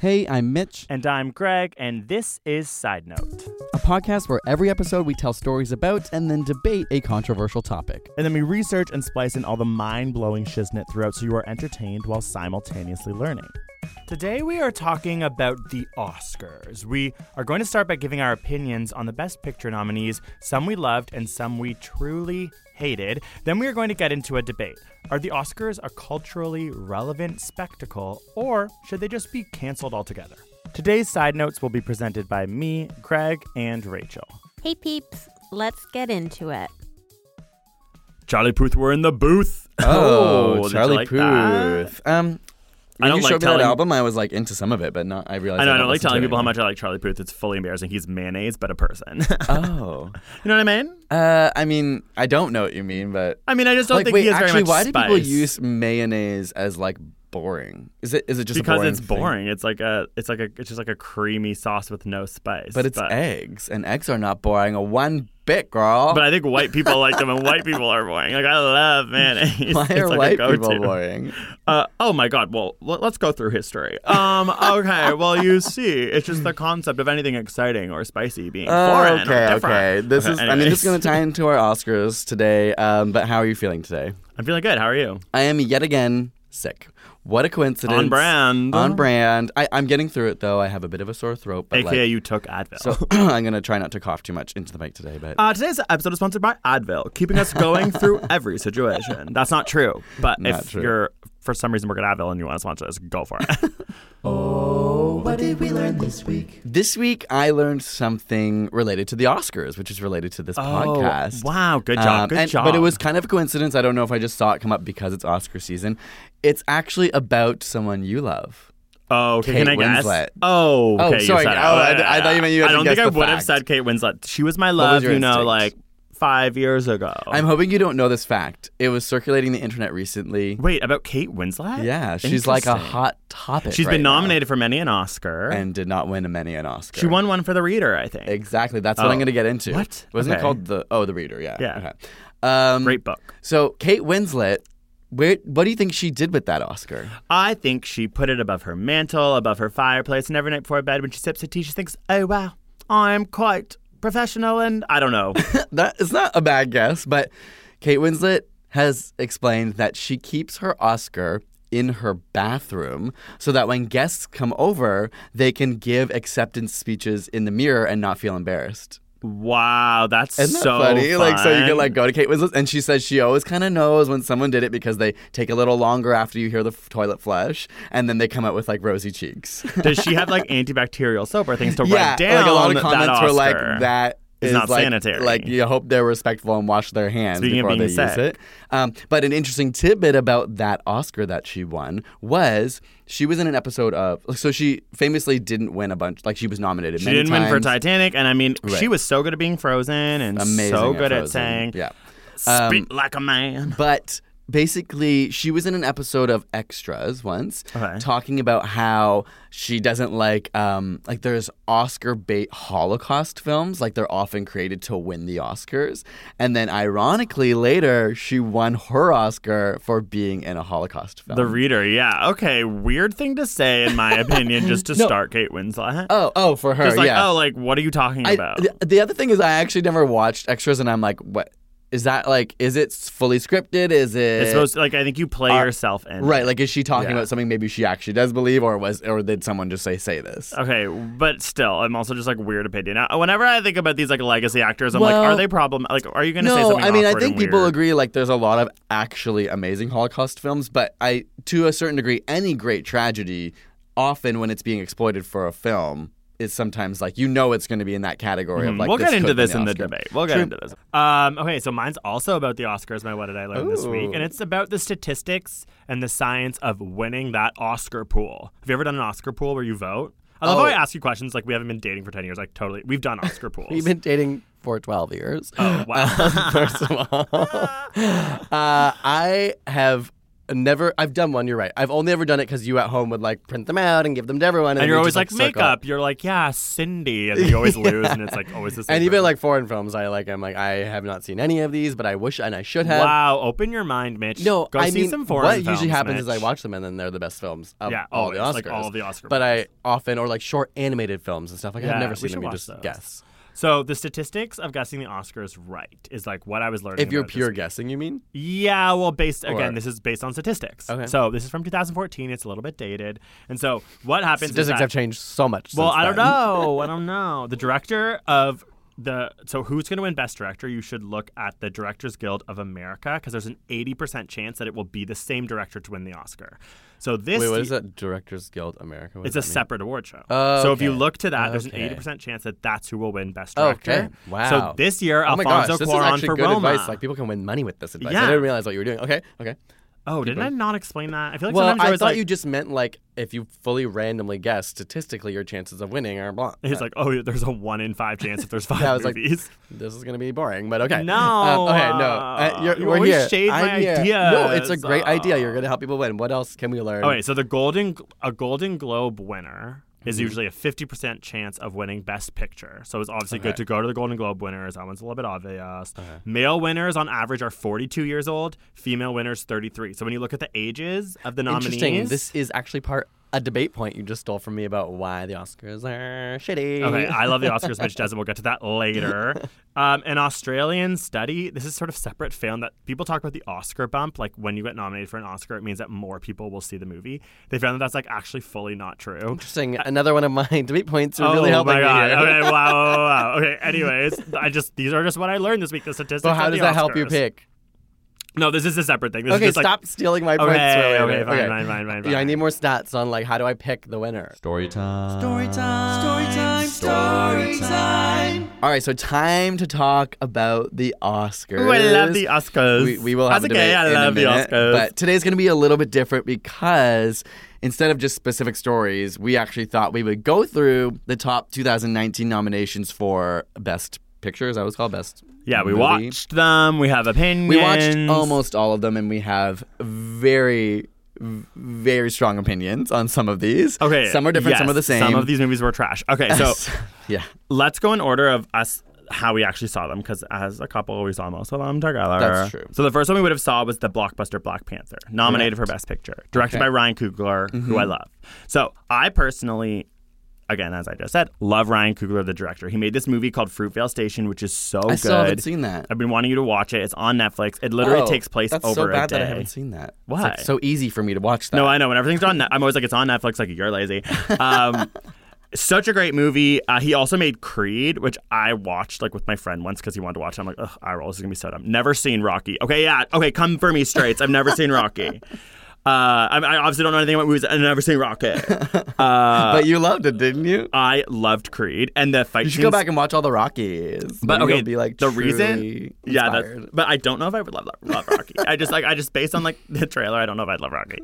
Hey, I'm Mitch, And I'm Greg, and this is Side Note. a podcast where every episode we tell stories about and then debate a controversial topic. And then we research and splice in all the mind blowing shiznit throughout so you are entertained while simultaneously learning. Today we are talking about the Oscars. We are going to start by giving our opinions on the Best Picture nominees, some we loved and some we truly hated. Then we are going to get into a debate. Are the Oscars a culturally relevant spectacle, or should they just be canceled altogether? Today's side notes will be presented by me, Greg, and Rachel. Hey peeps, let's get into it. Charlie Puth were in the booth. Oh, oh did Charlie like that? Puth. Um, Um, I when don't you like showed me telling- that album, I was like into some of it, but not. I realized I know I don't like listen to telling people how much I like Charlie Puth. It's fully embarrassing. He's mayonnaise, but a person. Oh, you know what I mean? uh, I mean, I don't know what you mean, but I mean, I just don't like, think wait, he has actually, very much why do people use mayonnaise as like boring? Is it is it just because boring it's thing? boring. It's like a, it's like a, it's just like a creamy sauce with no spice. But it's eggs, and eggs are not boring a one bit, girl. But I think white people like them, and white people are boring. Like I love mayonnaise. why are like white people boring? Uh, oh my god. Well, let's go through history. Um. Okay. well, you see, it's just the concept of anything exciting or spicy being Oh, foreign. or okay, okay. This Okay, is. I mean, this is going to tie into our Oscars today. Um, but how are you feeling today? I'm feeling good. How are you? I am yet again sick. What a coincidence! On brand. On brand. I, I'm getting through it though. I have a bit of a sore throat, but AKA, like, you took Advil. so I'm gonna try not to cough too much into the mic today. But Uh, today's episode is sponsored by Advil, keeping us going through every situation. That's not true, but Not if true. you're for some reason we're gonna Advil and you want to sponsor us, go for it. Oh, what did we learn this week This week I learned something related to the Oscars, which is related to this podcast. Oh, wow, good job, Um, good and- job. But it was kind of a coincidence. I don't know if I just saw it come up because it's Oscar season. It's actually about someone you love. Oh, okay. Kate Can I guess? Winslet. Oh, Oh, okay. you sorry. said it. Oh, I- I thought you meant you had I don't guess think I the would have said Kate Winslet. She was my was love, your you know, instinct? like five years ago. I'm hoping you don't know this fact. It was circulating the internet recently. Wait, about Kate Winslet? Yeah, she's like a hot topic. She's right been now nominated for many an Oscar. and did not win a many an Oscar. she won one for The Reader, I think. Exactly. That's what Oh. I'm going to get into. What? Wasn't Okay. it called the? Oh, the Reader. Yeah. Yeah. Okay. Um, Great book. So Kate Winslet, where? What do you think she did with that Oscar? I think she put it above her mantle, above her fireplace, and every night before bed when she sips her tea, she thinks, oh, wow, I'm quite professional and I don't know. that is not a bad guess, but Kate Winslet has explained that she keeps her Oscar in her bathroom so that when guests come over, they can give acceptance speeches in the mirror and not feel embarrassed. Wow, that's Isn't that so funny? Like, so you can like go to Kate Winslet, and she says she always kind of knows when someone did it because they take a little longer after you hear the f- toilet flush, and then they come out with like rosy cheeks. Does she have like antibacterial soap or things to yeah, write down? like a lot of comments were like that. Is is not like, sanitary. Like you hope they're respectful and wash their hands Speaking of before they use it. Um, but an interesting tidbit about that Oscar that she won was she was in an episode of. So she famously didn't win a bunch. Like she was nominated. She didn't win for. Titanic, and I mean, Right. she was so good at being frozen and Amazing so at good at Frozen. saying, Yeah. "Speak like a man." But basically she was in an episode of Extras once, Okay. talking about how she doesn't like um like there's Oscar bait Holocaust films, like they're often created to win the Oscars, and then ironically later she won her Oscar for being in a Holocaust film. The reader, yeah. Okay, weird thing to say, in my opinion, just to No. start Kate Winslet. oh, oh, for her, Just like, yeah. oh, like, what are you talking I, about? the, the other thing is I actually never watched Extras, and I'm like, what is that like? Is it fully scripted? Is it? it's supposed to, like, I think you play Uh, yourself in. Right, like is she talking Yeah. about something maybe she actually does believe, or was, or did someone just say say this? Okay, but still, I'm also just like weird opinion. Whenever I think about these like legacy actors, I'm like, are they problem? Like, are you going to say something No. I mean I think people weird? agree. Like, there's a lot of actually amazing Holocaust films, but I, to a certain degree, any great tragedy, often when it's being exploited for a film, is sometimes like you know it's going to be in that category of Mhm. like. we'll this get into could win this in the debate. We'll get True. into this. Um, okay, so mine's also about the Oscars. My what did I learn this week? And it's about the statistics and the science of winning that Oscar pool. Have you ever done an Oscar pool where you vote? I love how Oh. I ask you questions like we haven't been dating for ten years. Like totally, we've done Oscar pools. We've been dating for 12 years. oh wow. First of all, uh, I have never. I've done one. You're right. I've only ever done it because you at home would like print them out and give them to everyone, and, and you're always just, like circle. makeup. You're like yeah, Cindy, and you always lose, and it's like always the same. And even like foreign films, I like. I'm like, I have not seen any of these, but I wish and I should have. wow, open your mind, Mitch. No, go I see mean, some foreign films. what usually films, happens is I watch them and then they're the best films of Yeah, all the Oscars. like all the Oscars. But. I often, or like short animated films and stuff. Like Yeah, I've never seen them. You just those. guess. So the statistics of guessing the Oscars right is like what I was learning. If you're pure guessing, you mean? Yeah, well, based Or- again, this is based on statistics. Okay. So this is from 2014. It's a little bit dated, and so what happens? is Statistics that, have changed so much. Well, I don't then. know. I don't know. The director of the so who's going to win Best Director? You should look at the Directors Guild of America because there's an 80% chance that it will be the same director to win the Oscar. So this Wait, what is that? Directors Guild America? What It's a mean? separate award show. Oh, So if you look to that, there's an 80% chance that that's who will win Best Director. Okay. Wow. So this year, Oh my gosh, Alfonso this is Cuarón actually for good Roma. advice. Like people can win money with this advice. Yeah. I didn't realize what you were doing. Okay, okay. Oh, didn't I not explain that? I feel like well, sometimes I was thought like, you just meant like if you fully randomly guess, statistically your chances of winning are blah. He's like, oh, there's a one in five chance if there's five Yeah, I was like, movies. this is gonna be boring, but okay. No, Um, okay, no. uh, Uh, you're, you we're always here. shade my I'm here. No, it's a great idea. You're Uh, gonna help people win. What else can we learn? Okay, so the golden a Golden Globe winner is Mm-hmm. usually a 50% chance of winning Best Picture. So it's obviously good to go to the Golden Globe winners. That one's a little bit obvious. Male winners on average are 42 years old. Female winners 33. So when you look at the ages of the nominees, Interesting. This is actually part a debate point you just stole from me about why the Oscars are shitty. Okay, I love the Oscars, Mitch doesn't. We'll get to that later. Um, an Australian study, this is sort of separate, found that people talk about the Oscar bump. Like when you get nominated for an Oscar, it means that more people will see the movie. They found that that's like actually fully not true. Interesting. Another one of my debate points are really oh helping my god! Okay, wow, wow, wow. Okay, anyways, I just these are just what I learned this week. The statistics. So how does that help you pick? No, this is a separate thing. This Okay, is just stop stealing my points. Okay, Wait, wait, okay, wait. fine, fine, fine, fine, Yeah, I need more stats on like how do I pick the winner. Story time. Story time. Story time. Story time. All right, so time to talk about the Oscars. Ooh, I love the Oscars. We, we will have As a a debate gay, I in love a the Oscars. But today's going to be a little bit different because instead of just specific stories, we actually thought we would go through the top 2019 nominations for Best Picture. Is that what it's called? Best. yeah, we movie? watched them. We have opinions. We watched almost all of them, and we have very, very strong opinions on some of these. Okay, some are different, some yes, are the same. Some of these movies were trash. Okay, so yeah, let's go in order of us how we actually saw them because as a couple we saw most of them together. That's true. So the first one we would have saw was the blockbuster Black Panther, nominated for Best Picture, directed Okay. Mm-hmm. by Ryan Coogler, who I love. So I personally. Again, as I just said, love Ryan Coogler, the director. He made this movie called Fruitvale Station, which is so good. I good. still haven't seen that. I've been wanting you to watch it. It's on Netflix. It literally Oh, takes place that's over so bad a day. that I haven't seen that. It's, Why? like, so easy for me to watch that. No, I know. When everything's on, I'm always like, it's on Netflix. Like you're lazy. Um, such a great movie. Uh, he also made Creed, which I watched like with my friend once because he wanted to watch. it. I'm like, ugh, I roll. This is gonna be so dumb. Never seen Rocky. Okay, yeah. Okay, come for me, straights. I've never seen Rocky. Uh, I, I obviously don't know anything about movies. I've never seen Rocky. Uh, but you loved it, didn't you? I loved Creed and the fight. You should scenes- go back and watch all the Rockies. But okay, be like the reason, yeah, that's, but I don't know if I would love, love Rocky. I just like I just based on like the trailer, I don't know if I'd love Rocky.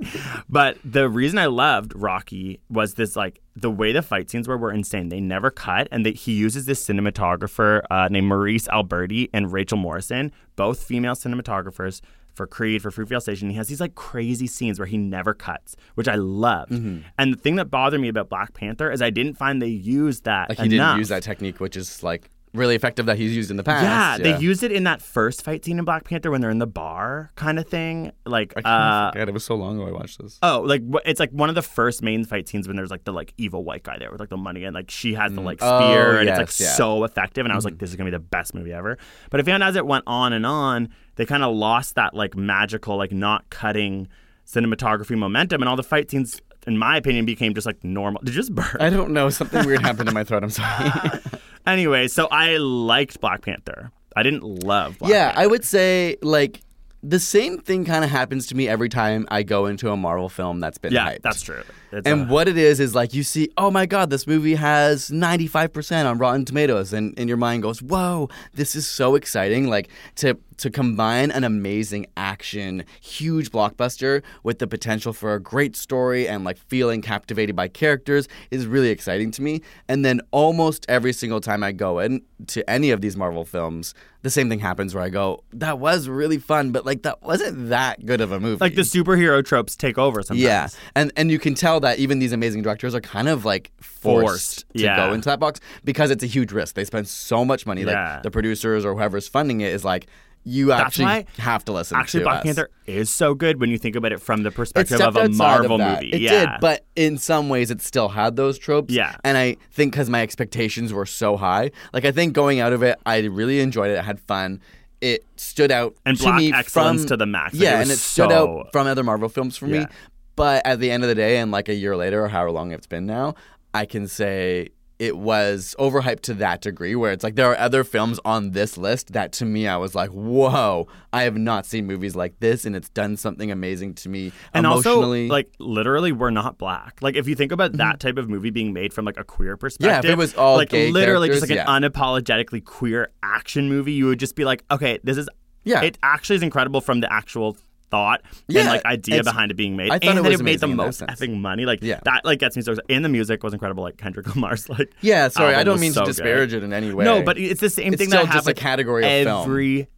But the reason I loved Rocky was this like the way the fight scenes were were insane. They never cut, and that he uses this cinematographer uh, named Maryse Alberti and Rachel Morrison, both female cinematographers. For Creed, for Fruitvale Station. He has these like crazy scenes where he never cuts, which I loved. Mm-hmm. And the thing that bothered me about Black Panther is I didn't find they used that. Like he enough. didn't use that technique, which is like really effective that he's used in the past. Yeah, they used it in that first fight scene in Black Panther when they're in the bar kind of thing. Like, I uh, forget. It was so long ago I watched this. oh, like it's like one of the first main fight scenes when there's like the like evil white guy there with like the money and like she has the like spear Oh, and it's like yeah. so effective and I was like this is gonna be the best movie ever. But I found as it went on and on, they kind of lost that like magical like not cutting cinematography momentum and all the fight scenes. In my opinion, became just like normal. Did you just burp? I don't know. Something weird happened in my throat. I'm sorry. Anyway, so I liked Black Panther. I didn't love Black yeah, Panther. I would say like the same thing kind of happens to me every time I go into a Marvel film that's been yeah, hyped. that's true. It's And a- what it is is like you see, oh my god, this movie has 95% on Rotten Tomatoes, and, and your mind goes, whoa, this is so exciting. Like to to combine an amazing action, huge blockbuster with the potential for a great story and like feeling captivated by characters is really exciting to me. And then almost every single time I go in to any of these Marvel films, the same thing happens where I go, that was really fun, but like that wasn't that good of a movie. like the superhero tropes take over sometimes. Yeah, and and you can tell that even these amazing directors are kind of like forced, Forced, to yeah. go into that box because it's a huge risk. They spend so much money. Yeah. Like the producers or whoever's funding it is like, you That's actually why- have to listen. Actually, to Black us. Panther is so good when you think about it from the perspective of a Marvel of movie. It yeah. did, but in some ways, it still had those tropes. Yeah. and I think because my expectations were so high, like I think going out of it, I really enjoyed it. I had fun. It stood out And to Black me excellence from, to the max. Like, Yeah, it and it stood so- out from other Marvel films for Yeah. me. But at the end of the day, and like a year later, or however long it's been now, I can say it was overhyped to that degree where it's like there are other films on this list that to me I was like, whoa, I have not seen movies like this, and it's done something amazing to me and emotionally. Mm-hmm. also, like literally, we're not black. Like, if you think about that type of movie being made from like a queer perspective, Yeah, it was all like literally just like an unapologetically queer action movie, you would just be like, okay, this is Yeah. It actually is incredible from the actual thought Yeah, and like idea behind it being made, I thought and it that was it made the amazing in that most effing money. Like Yeah. that, like gets me so. excited. And the music was incredible. Like Kendrick Lamar's like yeah, sorry, I don't mean so to good. disparage it in any way. No, but it's the same It's thing that just a category of film. every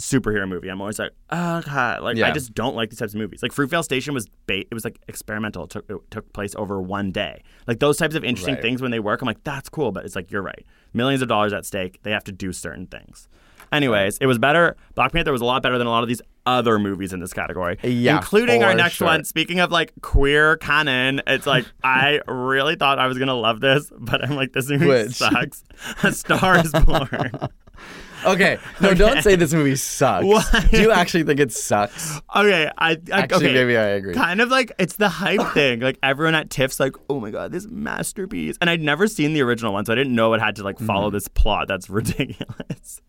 superhero movie. I'm always like, oh god, like I just don't like these types of movies. Like Fruitvale Station was ba- it was like experimental. It took it took place over one day. Like those types of interesting Right. things when they work, I'm like, that's cool. But it's like you're right, millions of dollars at stake. They have to do certain things. Anyways, it was better. Black Panther was a lot better than a lot of these other movies in this category, Yeah, including our next sure. one. Speaking of like queer canon, it's like I really thought I was gonna love this, but I'm like, this movie Which? sucks. A Star is Born. okay, no, don't say this movie sucks. Why? Do you actually think it sucks? Okay, I, I Actually, okay. maybe I agree. Kind of like it's the hype thing. Like everyone at TIFF's like, oh my god, this masterpiece. And I'd never seen the original one, so I didn't know it had to like follow Mm-hmm. this plot. That's ridiculous.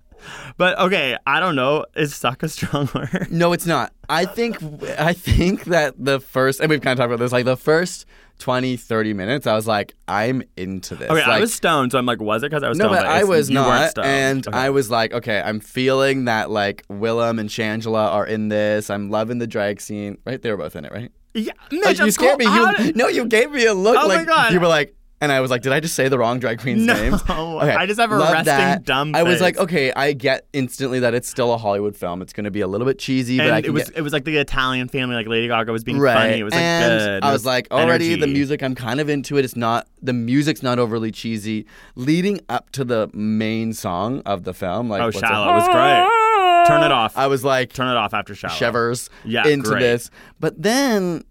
But okay, I don't know. Is suck a strong word? No, it's not. I think I think that the first and we've kind of talked about this like the first 20 30 minutes I was like I'm into this. Okay, I was stoned, so I'm like, was it because I was no, stoned? but I was stoned. and Okay. I was like, okay, I'm feeling that like Willam and Shangela are in this. I'm loving the drag scene. Right, they were both in it, right? yeah, Mitch, you scared me. You no, you gave me a look. Oh my God. You were like, and I was like, did I just say the wrong drag queen's name? No, names? I just have a resting that. dumb I was like, okay, I get instantly that it's still a Hollywood film. It's going to be a little bit cheesy, but and I it was get, it was like the Italian family, like Lady Gaga was being right. funny. It was like and good. I was like, already the music. I'm kind of into it. It's not the music's not overly cheesy. Leading up to the main song of the film, like Oh, what's it- shallow was great. Turn it off. I was like, Turn it off after shallow. shivers Yeah, into great. this, but then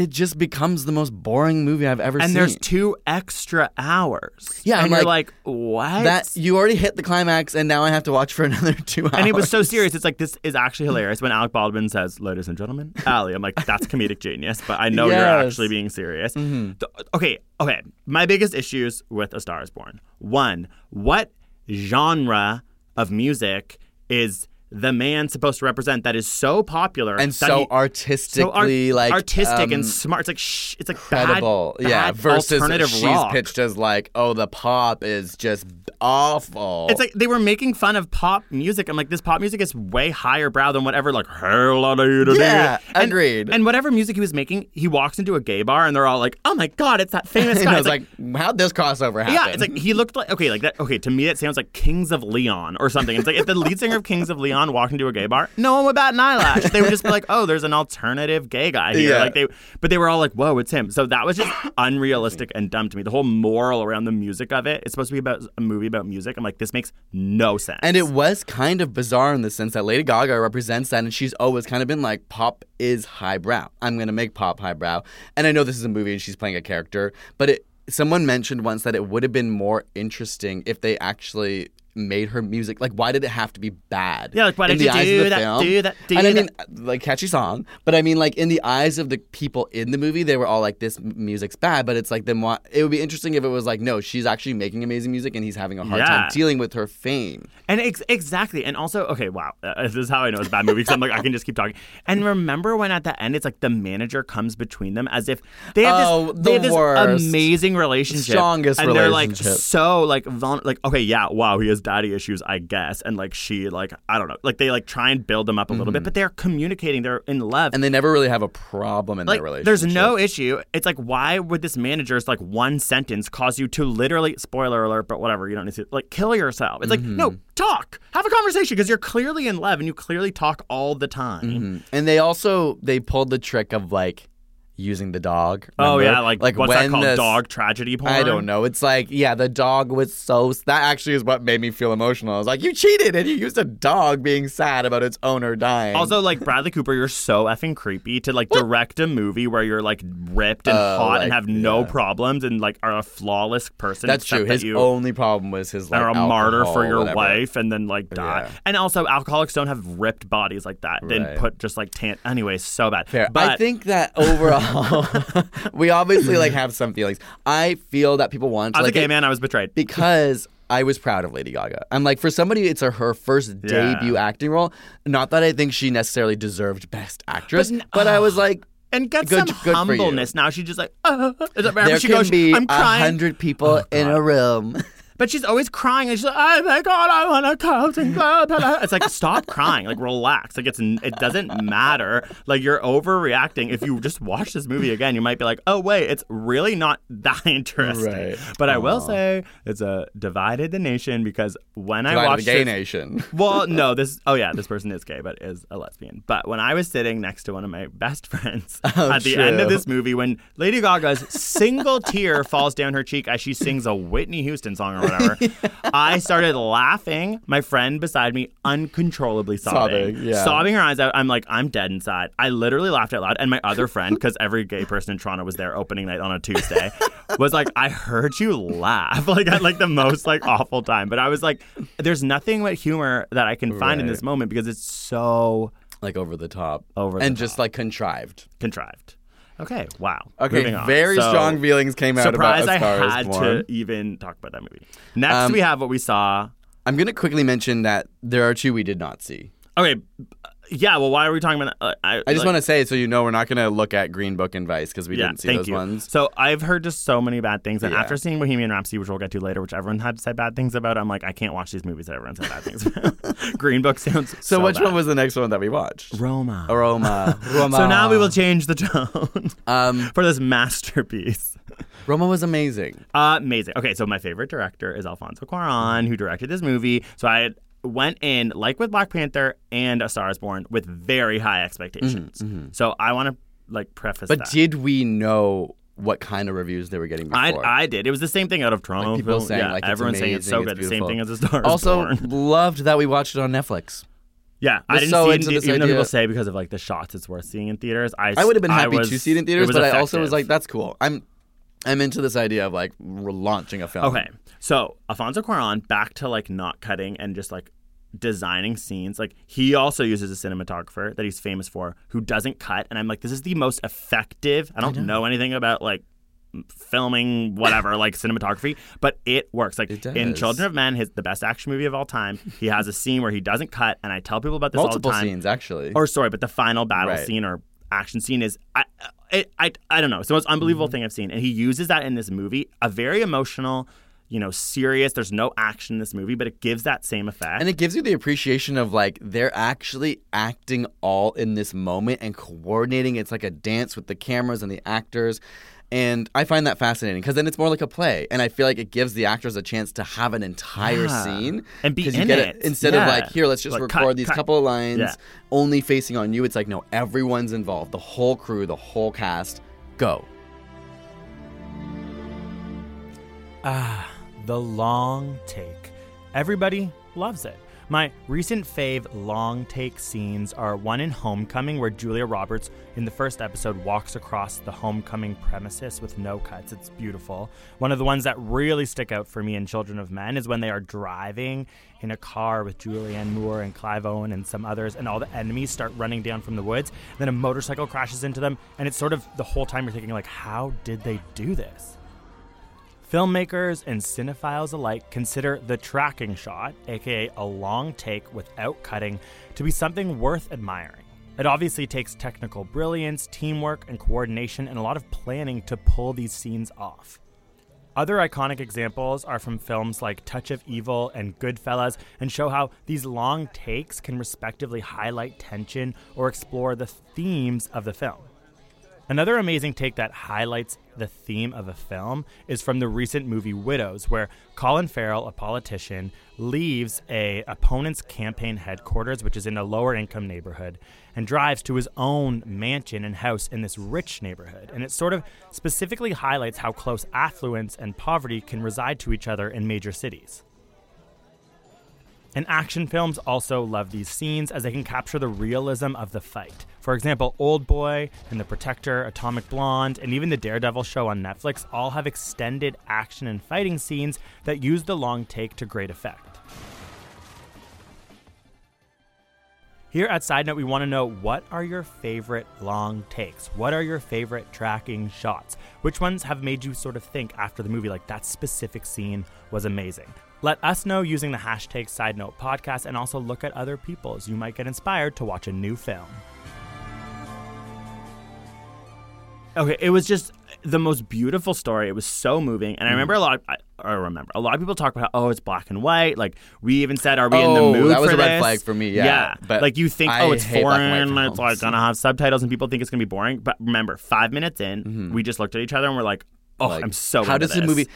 it just becomes the most boring movie I've ever and seen. And there's two extra hours. Yeah, and I'm you're like, like, what? that you already hit the climax, and now I have to watch for another two hours. and it was so serious. It's like this is actually hilarious when Alec Baldwin says, "Ladies and gentlemen, Ali." I'm like, that's comedic genius, but I know you're Mm-hmm. actually being serious. Th- Okay, okay. My biggest issues with A Star Is Born. One, what genre of music is the man supposed to represent that is so popular and so he- artistically so like artistic um, and smart. It's like shh, it's like credible. Bad, yeah, bad versus alternative she's rock. pitched as like, oh, the pop is just awful. It's like they were making fun of pop music. I'm like, this pop music is way higher brow than whatever like Yeah, and, agreed. And whatever music he was making, he walks into a gay bar and they're all like, "Oh my god, it's that famous guy." I was like, how'd this crossover happen? yeah, it's like he looked like okay, like that. Okay, to me, it sounds like Kings of Leon or something. It's like if the lead singer of Kings of Leon on walking to a gay bar, no one would bat an eyelash. They would just be like, "Oh, there's an alternative gay guy here." Yeah. Like they, but they were all like, "Whoa, it's him." So that was just unrealistic and dumb to me. The whole moral around the music of it. It's supposed to be about a movie about music. I'm like, this makes no sense. And it was kind of bizarre in the sense that Lady Gaga represents that, and she's always kind of been like, pop is highbrow. I'm going to make pop highbrow. And I know this is a movie and she's playing a character, but it, someone mentioned once that it would have been more interesting if they actually made her music like why did it have to be bad Yeah, like, why in did you do that, film? do that, do and I that? mean like catchy song but I mean like in the eyes of the people in the movie they were all like this music's bad but it's like then why it would be interesting if it was like no she's actually making amazing music and he's having a hard Yeah. time dealing with her fame And ex- exactly. And also, okay, wow. Uh, this is how I know it's a bad movie because I'm like, I can just keep talking. And remember when at the end, it's like the manager comes between them as if they have Oh, this, they the have this worst. amazing relationship. Strongest and they're like relationship. so like, vul- like, okay, yeah, wow, he has daddy issues, I guess. And like, she, like, I don't know. Like, they like try and build them up a little bit, but they're communicating. They're in love. Mm-hmm. and they never really have a problem in like their relationship there's no issue. It's like why would this manager's like one sentence cause you to literally spoiler alert, but whatever you don't need to like kill yourself. It's like Mm-hmm. no talk, have a conversation because you're clearly in love and you clearly talk all the time. Mm-hmm. And they also they pulled the trick of like using the dog. Oh yeah, like, like what's that called? this- Dog tragedy porn. I don't know. It's like, yeah, the dog was so. That actually is what made me feel emotional. I was like, you cheated and you used a dog being sad about its owner dying. Also, like Bradley Cooper, you're so effing creepy to like direct a movie where you're like ripped and Oh, hot and have no yeah. problems and like are a flawless person. that's true. that His you only problem was his like are a martyr for your whatever. wife and then like die. Yeah. And also, alcoholics don't have ripped bodies like that. Then Right. put just like tan. Anyway, so bad. Fair. But I think that overall, we obviously like have some feelings. I feel that people want to as like a gay man, I was betrayed. because I was proud of Lady Gaga. I'm like, for somebody, it's a, her first Yeah. debut acting role. Not that I think she necessarily deserved Best Actress, But but, n- I was like, and get Good- some good for you. humbleness. Now she's just like, uh, whenever there she can goes, be I'm a crying. hundred people in a room. But she's always crying, and she's like, "Oh my god, I want to come and blah, blah, blah." It's like stop crying, like relax. Like it's it doesn't matter. Like you're overreacting. If you just watch this movie again, you might be like, "Oh wait, it's really not that interesting." Right. But I will say it's a divided the nation because when I Divided watched the gay it- nation. well, no, this. Oh yeah, this person is gay, but is a lesbian. But when I was sitting next to one of my best friends Oh, at the end of this movie, when Lady Gaga's single tear falls down her cheek as she sings a Whitney Houston song whatever, I started laughing. My friend beside me uncontrollably sobbing, Sobbing, yeah. sobbing her eyes out. I'm like, I'm dead inside. I literally laughed out loud, and my other friend, because every gay person in Toronto was there opening night on a Tuesday, was like, I heard you laugh like at like the most like awful time. But I was like, there's nothing but humor that I can find in this moment because it's so like over the top. Over the and just like contrived. contrived. Okay, wow. Okay, very So, strong feelings came out about A Star I Is had Born. to even talk about that movie. Next, Um, we have what we saw. I'm gonna quickly mention that there are two we did not see. Okay, yeah. Well, why are we talking about? Uh, I, I just want to say so you know we're not gonna look at Green Book and Vice because we yeah, didn't see those you. ones. So I've heard just so many bad things, and Yeah. after seeing Bohemian Rhapsody, which we'll get to later, which everyone had said bad things about, I'm like, I can't watch these movies that everyone said bad things about. Green Book sounds so. So, which bad. one was the next one that we watched? Roma? Roma. Roma. So now we will change the tone Um, for this masterpiece. Roma was amazing. Uh, amazing. Okay, so my favorite director is Alfonso Cuarón, who directed this movie. So I went in, like with Black Panther and A Star Is Born, with very high expectations. Mm-hmm, mm-hmm. So I want to like preface But that. did we know what kind of reviews they were getting I, before? I did. It was the same thing out of Toronto. Like people saying yeah, like it's everyone's saying it's so amazing, good. the same thing as A Star Is also loved that we watched it on Netflix. Yeah, I didn't so see it, into in, this even though people say because of like the shots, it's worth seeing in theaters. I, I would have been happy was- to see it in theaters, was but I also was like, that's cool. I'm I'm into this idea of like launching a film. Okay, so Alfonso Cuarón back to like not cutting and just like designing scenes. Like he also uses a cinematographer that he's famous for who doesn't cut, and I'm like, this is the most effective. I don't know. anything about like filming whatever like cinematography but it works like It in children of men his the best action movie of all time he has a scene where he doesn't cut and i tell people about this Multiple all the time scenes actually. or sorry, but the final battle Right. scene or action scene is I, I I I don't know. It's the most unbelievable Mm-hmm. thing I've seen, and he uses that in this movie. A very emotional, you know, serious. There's no action in this movie, but it gives that same effect. And it gives you the appreciation of like they're actually acting all in this moment and coordinating. It's like a dance with the cameras and the actors. And I find that fascinating because then it's more like a play, and I feel like it gives the actors a chance to have an entire Yeah. scene And be 'Cause you in get it. instead of like here, let's just Like, record cut, these cut. couple of lines Yeah. only facing on you. It's like no, everyone's involved, the whole crew, the whole cast. Go. Ah, the long take. Everybody loves it. My recent fave long take scenes are one in Homecoming, where Julia Roberts, in the first episode, walks across the homecoming premises with no cuts. It's beautiful. One of the ones that really stick out for me in Children of Men is when they are driving in a car with Julianne Moore and Clive Owen and some others, and all the enemies start running down from the woods. Then a motorcycle crashes into them, and it's sort of the whole time you're thinking, like, how did they do this? Filmmakers and cinephiles alike consider the tracking shot, aka a long take without cutting, to be something worth admiring. It obviously takes technical brilliance, teamwork, and coordination, and a lot of planning to pull these scenes off. Other iconic examples are from films like Touch of Evil and Goodfellas and show how these long takes can respectively highlight tension or explore the themes of the film. Another amazing take that highlights the theme of a film is from the recent movie Widows, where Colin Farrell, a politician, leaves a opponent's campaign headquarters, which is in a lower income neighborhood, and drives to his own mansion and house in this rich neighborhood. And it sort of specifically highlights how close affluence and poverty can reside to each other in major cities. And action films also love these scenes as they can capture the realism of the fight. For example, Old Boy and The Protector, Atomic Blonde, and even the Daredevil show on Netflix all have extended action and fighting scenes that use the long take to great effect. Here at Side Note, we want to know what are your favorite long takes? What are your favorite tracking shots? Which ones have made you sort of think after the movie, like that specific scene was amazing? Let us know using the hashtag Side Note Podcast and also look at other people's. You might get inspired to watch a new film. Okay, it was just the most beautiful story. It was so moving, and I remember a lot. I, I remember a lot of people talk about, oh, it's black and white. Like we even said, are we in the Oh, mood that was for a red this? flag for me, yeah. yeah. But like you think, I oh, it's hate black and white foreign. It's like gonna have subtitles, and people think it's gonna be boring. But remember, five minutes in, we just looked at each other and we're like, oh, Mm-hmm. Like, I'm so. How does the this. movie?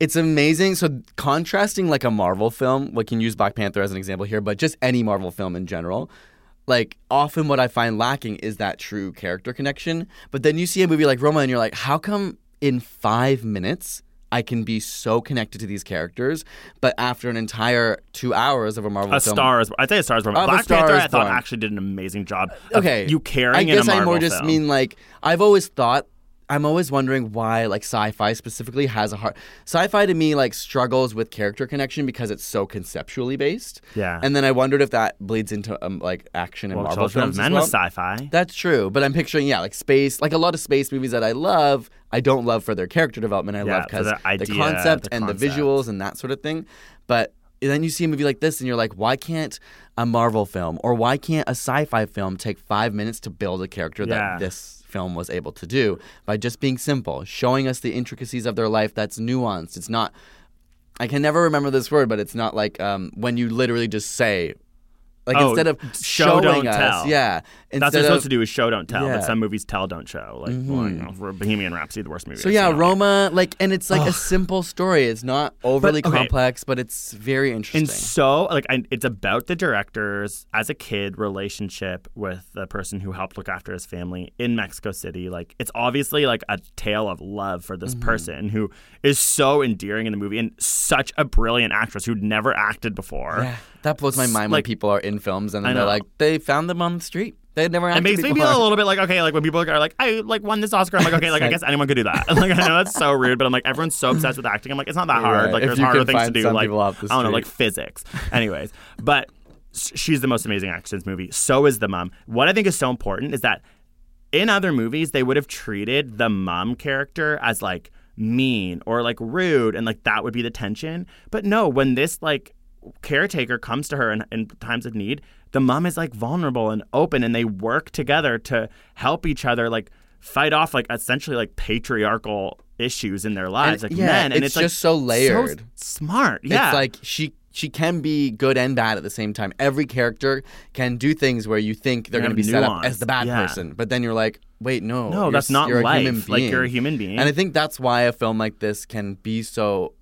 It's amazing. So contrasting like a Marvel film, we can use Black Panther as an example here, but just any Marvel film in general. Like often, what I find lacking is that true character connection. But then you see a movie like Roma, and you're like, how come in five minutes? I can be so connected to these characters, but after an entire two hours of a Marvel A film, Star is. I'd say a Star is Born. Of A Black Star Panther, I thought Born. actually did an amazing job. Okay, you caring I guess I more just film. mean like I've always thought. I'm always wondering why like sci-fi specifically has a hard sci-fi to me like struggles with character connection because it's so conceptually based. Yeah. And then I wondered if that bleeds into um, like action and well, Marvel Children films of Men well. was sci-fi. That's true, but I'm picturing yeah, like space, like a lot of space movies that I love. I don't love for their character development. I Yeah, love because the the concept the and concept. the visuals and that sort of thing. But then you see a movie like this, and you're like, why can't a Marvel film or why can't a sci-fi film take five minutes to build a character Yeah. that this film was able to do by just being simple, showing us the intricacies of their life that's nuanced. It's not. I can never remember this word, but it's not like um, when you literally just say, like Oh, instead of show, showing don't us, tell. yeah. That's what it's supposed to do is show, don't tell. Yeah. But some movies tell, don't show. Like, well, you know, Bohemian Rhapsody, the worst movie. So yeah, seen. Roma, like, and it's like a simple story. It's not overly okay. complex, but it's very interesting. And so, like, I, it's about the director's as a kid relationship with the person who helped look after his family in Mexico City. Like, it's obviously like a tale of love for Mm-hmm. this person who is so endearing in the movie and such a brilliant actress who'd never acted before. yeah, that blows my mind when people are in films and then they're like, they found them on the street. They had never It makes me feel a little bit like okay, like when people are like, I like won this Oscar. I'm like, okay, like I guess anyone could do that. Like I know that's so rude, but I'm like, everyone's so obsessed with acting. I'm like, it's not that hard. Right. Like If there's harder things to do. Like people off the I don't know, like physics. Anyways, but she's the most amazing actress in this movie. So is the mom. What I think is so important is that in other movies they would have treated the mom character as like mean or like rude and like that would be the tension. But no, when this like caretaker comes to her in, in times of need, the mom is like vulnerable and open and they work together to help each other like fight off like essentially like patriarchal issues in their lives And, like yeah, men and it's it's, like, just so layered. smart yeah It's like she she can be good and bad at the same time. Every character can do things where you think they're going to be set up as the bad Yeah. person, but then you're like, wait, no, No, you're that's not you're life. Like, you're a human being. And I think that's why a film like this can be so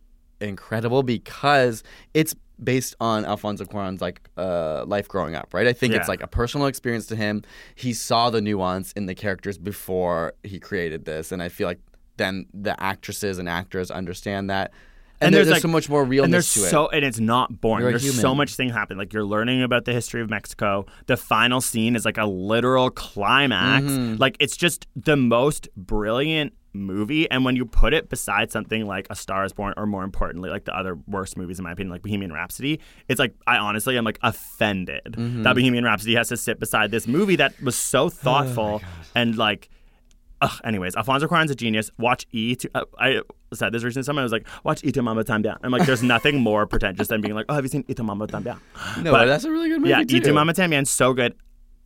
incredible because it's based on Alfonso Cuarón's like uh, life growing up, right? I think Yeah. it's like a personal experience to him. He saw the nuance in the characters before he created this, and I feel like then the actresses and actors understand that. And, there- there's, like- so much more realness and there's to it. so and it's not boring. You're There's so much thing happening. Like you're learning about the history of Mexico. The final scene is like a literal climax. Mm-hmm. Like it's just the most brilliant movie. And when you put it beside something like A Star Is Born, or more importantly, like the other worst movies in my opinion, like Bohemian Rhapsody, it's like I honestly am like offended Mm-hmm. that Bohemian Rhapsody has to sit beside this movie that was so Oh thoughtful and like. Ugh, anyways, Alfonso Cuarón's a genius. Watch E. To, uh, I said this recently. Someone was like, "Watch E to Mama Tambien." I'm like, "There's nothing more pretentious than being like, oh, have you seen E to Mama Tambien?" no, but- that's a really good movie yeah, too. E to Mama Tambien, so good.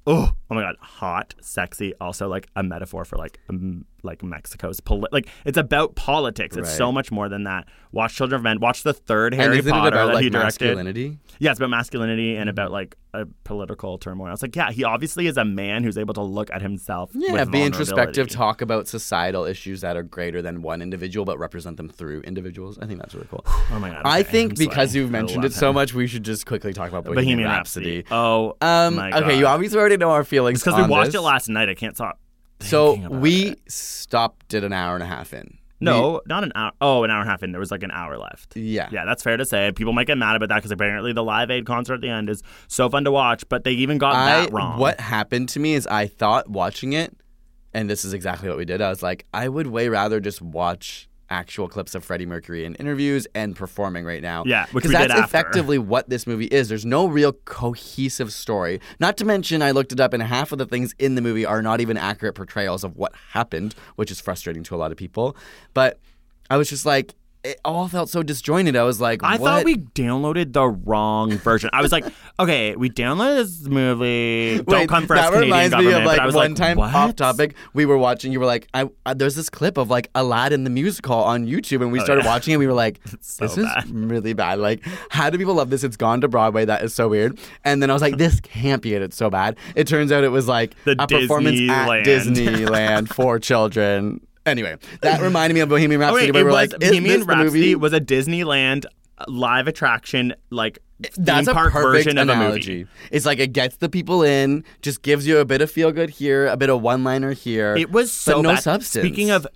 Oh, oh my god, hot, sexy. Also, like a metaphor for like um, like Mexico's poli- like it's about politics. It's so much more than that. Watch Children of Men. Watch the third Harry Potter about that like he directed. masculinity? Yeah, it's about masculinity and about like a political turmoil. It's like, yeah, he obviously is a man who's able to look at himself. Yeah, with be introspective, talk about societal issues that are greater than one individual, but represent them through individuals. I think that's really cool. Oh my god. I think I'm because sweating. you've mentioned it so him. much, we should just quickly talk about Bohemian, Bohemian Rhapsody. Rhapsody. Oh, Um, okay, you obviously already know our feelings. Because we watched this. it last night. I can't stop. So about we it. stopped it an hour and a half in. No, not an hour. Oh, an hour and a half in. There was like an hour left. Yeah. Yeah, that's fair to say. People might get mad about that because apparently the Live Aid concert at the end is so fun to watch, but they even got I that wrong. what happened to me is I thought watching it, and this is exactly what we did. I was like, I would way rather just watch actual clips of Freddie Mercury in interviews and performing right now. Yeah, because that's effectively what this movie is. There's no real cohesive story. Not to mention, I looked it up, and half of the things in the movie are not even accurate portrayals of what happened, which is frustrating to a lot of people. But I was just like. It all felt so disjointed. I was like, I what? thought we downloaded the wrong version. I was like, okay, we downloaded this movie. Don't Wait, come for that us, Canadian reminds me of but like I was one like, time what? off topic. We were watching. You were like, I, I there's this clip of like Aladdin the musical on YouTube, and we oh, started Oh, yeah. watching it. We were like, so this is really bad. Like, how do people love this? It's gone to Broadway. That is so weird. And then I was like, this can't be it. It's so bad. It turns out it was like The a performance at Disneyland. Disneyland for children. Anyway, that reminded me of Bohemian oh, Rhapsody. Okay, where it we were was like, Bohemian Rhapsody was a Disneyland uh, live attraction, like That's theme a park perfect version of a analogy. movie. It's like it gets the people in, just gives you a bit of feel good here, a bit of one liner here. It was so but no bad. substance. Speaking of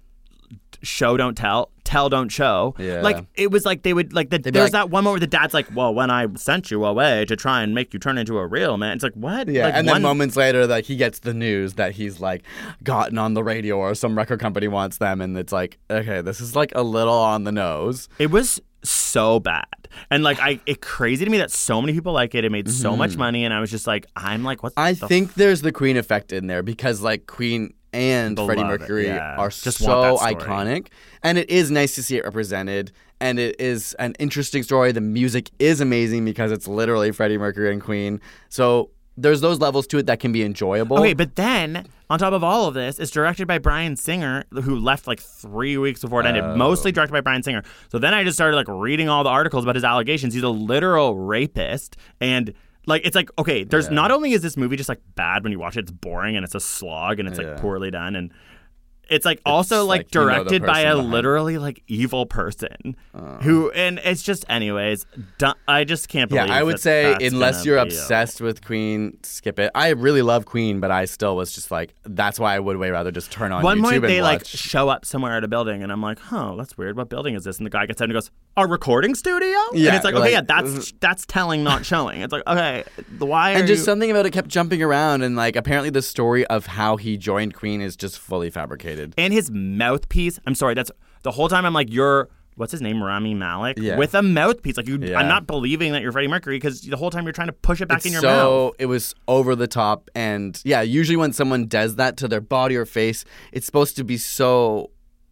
show don't tell, tell don't show. Yeah. Like it was like they would like the, there's like- that one moment where the dad's like, "Well, when I sent you away to try and make you turn into a real man," it's like what? Yeah, Like, and then moments later, like he gets the news that he's like gotten on the radio or some record company wants them, and it's like, okay, this is like a little on the nose. It was so bad, and like I, it crazy to me that so many people like it. It made so much money, and I was just like, I'm like, what? Mm-hmm. I think there's the Queen effect in there because like Queen and They'll Freddie Mercury yeah. are Just so want that story. iconic, and it is nice to see it represented. And it is an interesting story. The music is amazing because it's literally Freddie Mercury and Queen. So there's those levels to it that can be enjoyable. Okay, but then on top of all of this, it's directed by Bryan Singer, who left like three weeks before it ended. Oh. Mostly directed by Bryan Singer. So then I just started like reading all the articles about his allegations. He's a literal rapist, and like it's like okay, there's not only is this movie just like bad when you watch it, it's boring and it's a slog and it's Yeah. like poorly done and. It's like also like, like you know directed by a behind- literally like evil person uh. who and it's just anyways du- I just can't Yeah, believe I would that say unless you're obsessed with Queen, skip it. I really love Queen, but I still was just like, that's why I would way rather just turn on One YouTube point they like watch. show up somewhere at a building, and I'm like, "Oh, that's weird. What building is this?" And the guy gets out and goes, "A recording studio." Yeah, and it's like, okay, like, yeah, that's uh-huh. that's telling, not showing. It's like, okay, why? and just you... something about it kept jumping around, and like apparently the story of how he joined Queen is just fully fabricated. And his mouthpiece. I'm sorry, that's the whole time. I'm like, you're. What's his name? Rami Malek Yeah. with a mouthpiece. Like you, Yeah. I'm not believing that you're Freddie Mercury because the whole time you're trying to push it back It's in your so mouth. So it was over the top, and yeah, usually when someone does that to their body or face, it's supposed to be so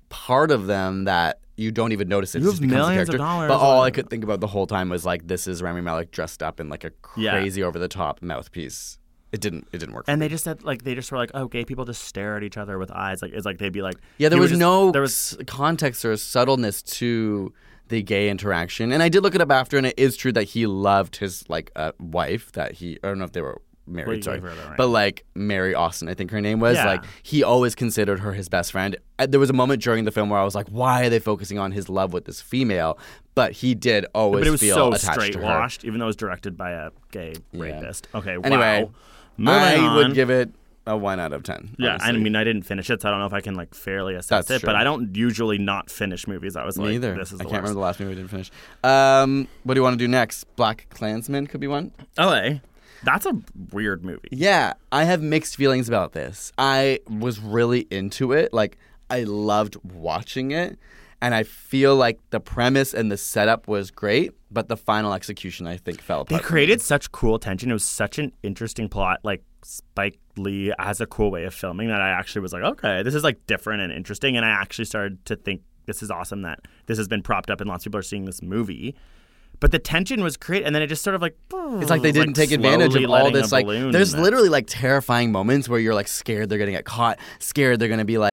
part of them that you don't even notice it. You have millions of character. dollars But all I could think about the whole time was like, this is Rami Malek dressed up in like a Yeah. crazy over the top mouthpiece. It didn't. It didn't work. And they just said like they just were like, oh, gay people just stare at each other with eyes. Like it's like they'd be like, Yeah, there was just- no there was context or subtleness to the gay interaction. And I did look it up after, and it is true that he loved his like uh, wife that he. I don't know if they were married, sorry, that, right. but like Mary Austin, I think her name was. Yeah. Like he always considered her his best friend. Uh, There was a moment during the film where I was like, why are they focusing on his love with this female? But he did always but it was feel so attached straight washed, even though it was directed by a gay rapist. Okay, Anyway, wow. Moving I on. would give it a one out of ten. Yeah, I mean, I didn't finish it, so I don't know if I can like fairly assess That's it. But. I don't usually not finish movies. I was like, Me either. this is I can't worst. remember the last movie we didn't finish. Um, what do you want to do next? Black Klansman could be one. LA. That's a weird movie. Yeah, I have mixed feelings about this. I was really into it. Like, I loved watching it. And I feel like the premise and the setup was great, but the final execution, I think, fell They apart. me. created such cool tension. It was such an interesting plot. Like Spike Lee has a cool way of filming that I actually was like, okay, this is like different and interesting. And I actually started to think this is awesome that this has been propped up and lots of people are seeing this movie. But the tension was great, and then it just sort of like It's like they didn't take advantage of all this. Like, there's literally. literally like terrifying moments where you're like scared they're gonna get caught, scared they're gonna be like.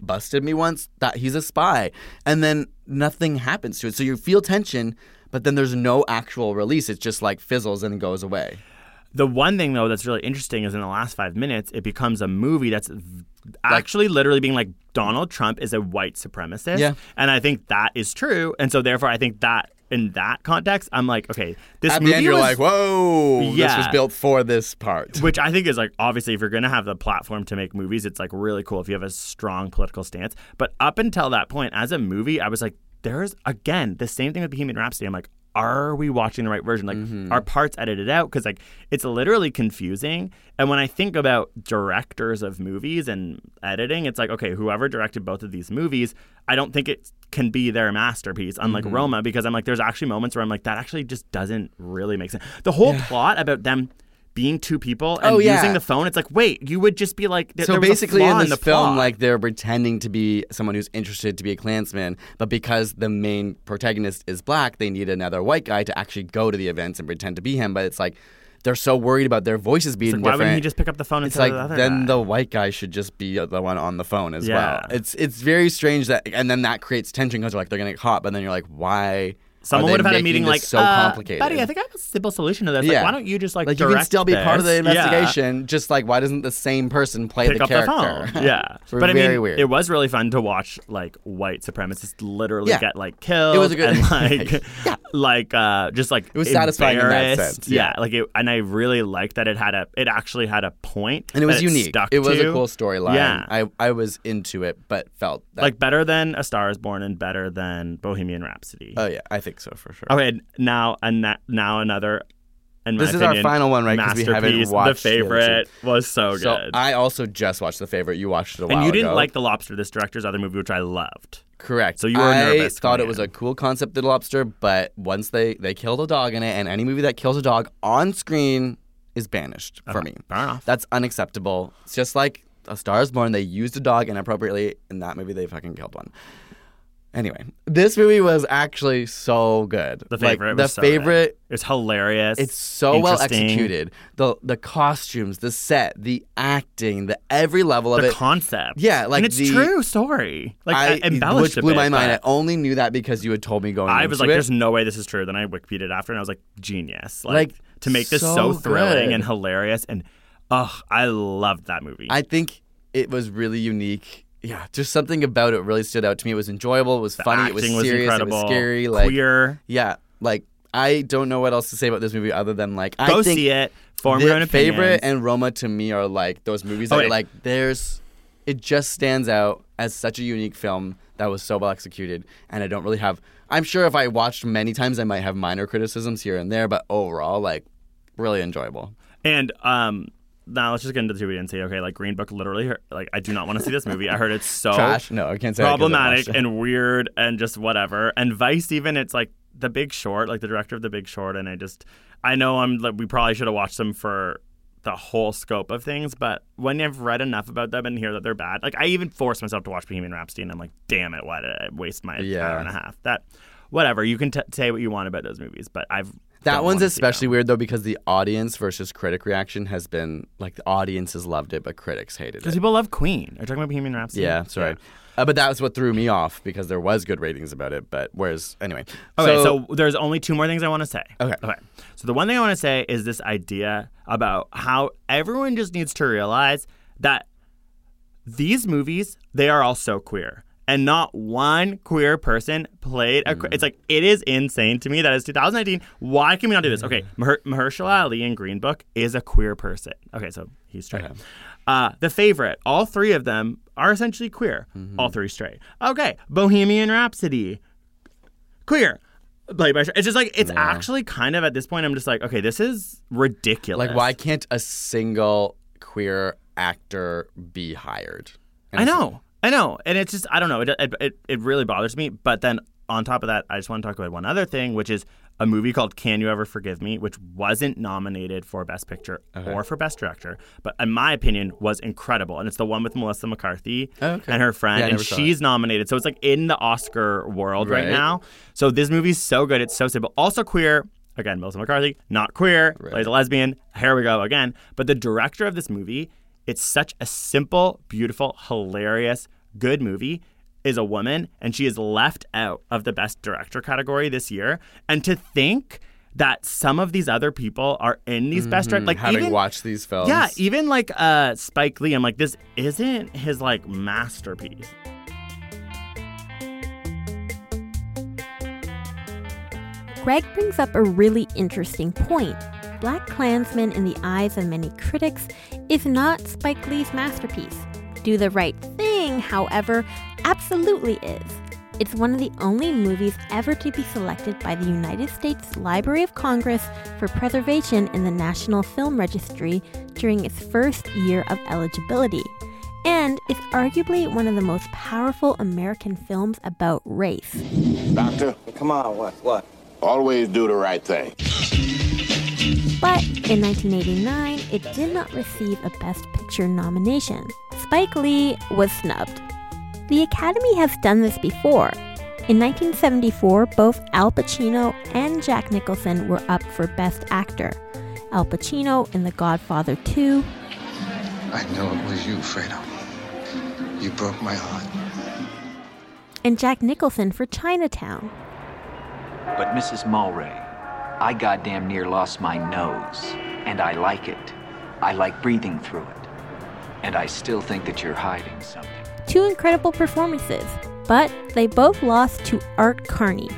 busted me once that he's a spy. And then nothing happens to it. So you feel tension but then there's no actual release. It just like fizzles and goes away. The one thing though that's really interesting is in the last five minutes, it becomes a movie that's actually literally being like Donald Trump is a white supremacist. Yeah. and I think that is true, and so therefore I think that in that context, I'm like, okay, this at movie the end you're was, like whoa this was built for this part which I think is like obviously if you're going to have the platform to make movies, it's like really cool if you have a strong political stance. But up until that point, as a movie, I was like, there's again the same thing with Bohemian Rhapsody. I'm like, are we watching the right version? Like, Mm-hmm. are parts edited out? Because like it's literally confusing. And when I think about directors of movies and editing, it's like, okay, whoever directed both of these movies, I don't think it can be their masterpiece, unlike Mm-hmm. Roma, because I'm like, there's actually moments where I'm like, that actually just doesn't really make sense. The whole plot about them being two people and Oh, yeah. using the phone, it's like, wait, you would just be like, th- so there was a basically in this the film plot. like they're pretending to be someone who's interested to be a klansman but because the main protagonist is black they need another white guy to actually go to the events and pretend to be him but it's like they're so worried about their voices being like, why different wouldn't he just pick up the phone it's like the other then guy? the white guy should just be the one on the phone as well it's it's very strange that and then that creates tension because they're like they're gonna get caught but then you're like why Someone would have had a meeting like, so uh, complicated Buddy, I think I have a simple solution to this. Yeah. Like, why don't you just like, like you can still be part of the this? Yeah. investigation just like why doesn't the same person play Pick the up character the. Yeah. But I mean, weird it was really fun to watch like white supremacists literally Yeah. get like killed. It was a good- and like, like uh, just like It was satisfying in that sense, Yeah. yeah. like it, and I really liked that it had a, it actually had a point, and it was unique. stuck It was to. a cool storyline. Yeah. I I was into it, but felt that, like better than A Star Is Born and better than Bohemian Rhapsody. oh yeah, I think so for sure. Okay, now and now another. In my This is our final one, right? 'Cause we haven't watched the the other favorite was so good. So I also just watched the favorite. You watched it a while and you didn't ago. like The Lobster, this director's other movie, which I loved. correct. So you were I nervous thought going it was a cool concept, The Lobster, but once they they killed a dog in it, and any movie that kills a dog on screen is banished for me. Fair enough. That's unacceptable. It's just like A Star Is Born. They used a dog inappropriately in that movie. They fucking killed one. Anyway, this movie was actually so good. The Like, favorite. the was so good. favorite. It's hilarious. It's so well executed. The the costumes, the set, the acting, the every level of The it. concept. Yeah, like and it's the- true story. Like I, I, embellished which blew bit, my mind. I only knew that because you had told me going. I was like, it. "There's no way this is true." Then I Wikipedia'd it after, and I was like, "Genius!" Like, Like, to make this so so, thrilling good. and hilarious, and oh, I loved that movie. I think it was really unique. Yeah, just something about it really stood out to me. It was enjoyable. It was the funny. it was serious. incredible. It was scary. Like queer. yeah, like I don't know what else to say about this movie other than like I Go think see it. Form your own favorite and Roma to me are like those movies that Okay. are like there's it just stands out as such a unique film that was so well executed and I don't really have I'm sure if I watched many times I might have minor criticisms here and there but overall like really enjoyable. And um, now let's just get into the two we didn't see. Okay, like Green Book, literally, like I do not want to see this movie. I heard it's so Trash. No, I can't say problematic and weird and just whatever. And Vice, even it's like The Big Short, like the director of The Big Short, and I just I know I'm like we probably should have watched them for the whole scope of things, but when I've read enough about them and hear that they're bad, like I even forced myself to watch Bohemian Rhapsody, and I'm like, damn it, why did I waste my Yeah. hour and a half? That whatever you can t- say what you want about those movies, but I've That one's especially weird though because the audience versus critic reaction has been like the audiences loved it but critics hated it. because people love Queen. Are you talking about Bohemian Rhapsody? Yeah, that's right. Uh, but that was what threw me off because there was good ratings about it. But whereas anyway, Okay, so, there's only two more things I want to say. Okay. Okay. So the one thing I want to say is this idea about how everyone just needs to realize that these movies they are all so queer. And not one queer person played a. que- It's mm. like it is insane to me that it's 2019. Why can we not do this? Okay, mm. Maher- Mahershala Ali in Green Book is a queer person. Okay, so he's straight. Uh, the favorite, all three of them are essentially queer. Mm-hmm. All three straight. Okay, Bohemian Rhapsody, queer. Played by it's just like it's actually kind of at this point I'm just like okay this is ridiculous like, why can't a single queer actor be hired? And I know I know and it's just I don't know it, it it it really bothers me but then on top of that I just want to talk about one other thing which is a movie called Can You Ever Forgive Me which wasn't nominated for Best Picture or for Best Director but in my opinion was incredible and it's the one with Melissa McCarthy Oh, okay. and her friend Yeah, and she's nominated so it's like in the Oscar world right, Right. now. So this movie's so good it's so simple also queer again Melissa McCarthy not queer plays a lesbian here we go again but the director of this movie it's such a simple beautiful hilarious good movie is a woman and she is left out of the best director category this year and to think that some of these other people are in these best director, like Mm-hmm. having even watched these films. yeah even like uh spike lee i'm like this isn't his like masterpiece Greg brings up a really interesting point. BlacKkKlansman, in the eyes of many critics, is not Spike Lee's masterpiece. Do the Right Thing, however, absolutely is. It's one of the only movies ever to be selected by the United States Library of Congress for preservation in the National Film Registry during its first year of eligibility. And is arguably one of the most powerful American films about race. Doctor, Come on, what? What? Always do the right thing. But in 1989, it did not receive a Best Picture nomination. Spike Lee was snubbed. The Academy has done this before. In 1974, both Al Pacino and Jack Nicholson were up for Best Actor. Al Pacino in The Godfather 2, I know it was you, Fredo. You broke my heart. and Jack Nicholson for Chinatown. But Mrs. Mulwray, I goddamn near lost my nose, and I like it. I like breathing through it. And I still think that you're hiding something. Two incredible performances, but they both lost to Art Carney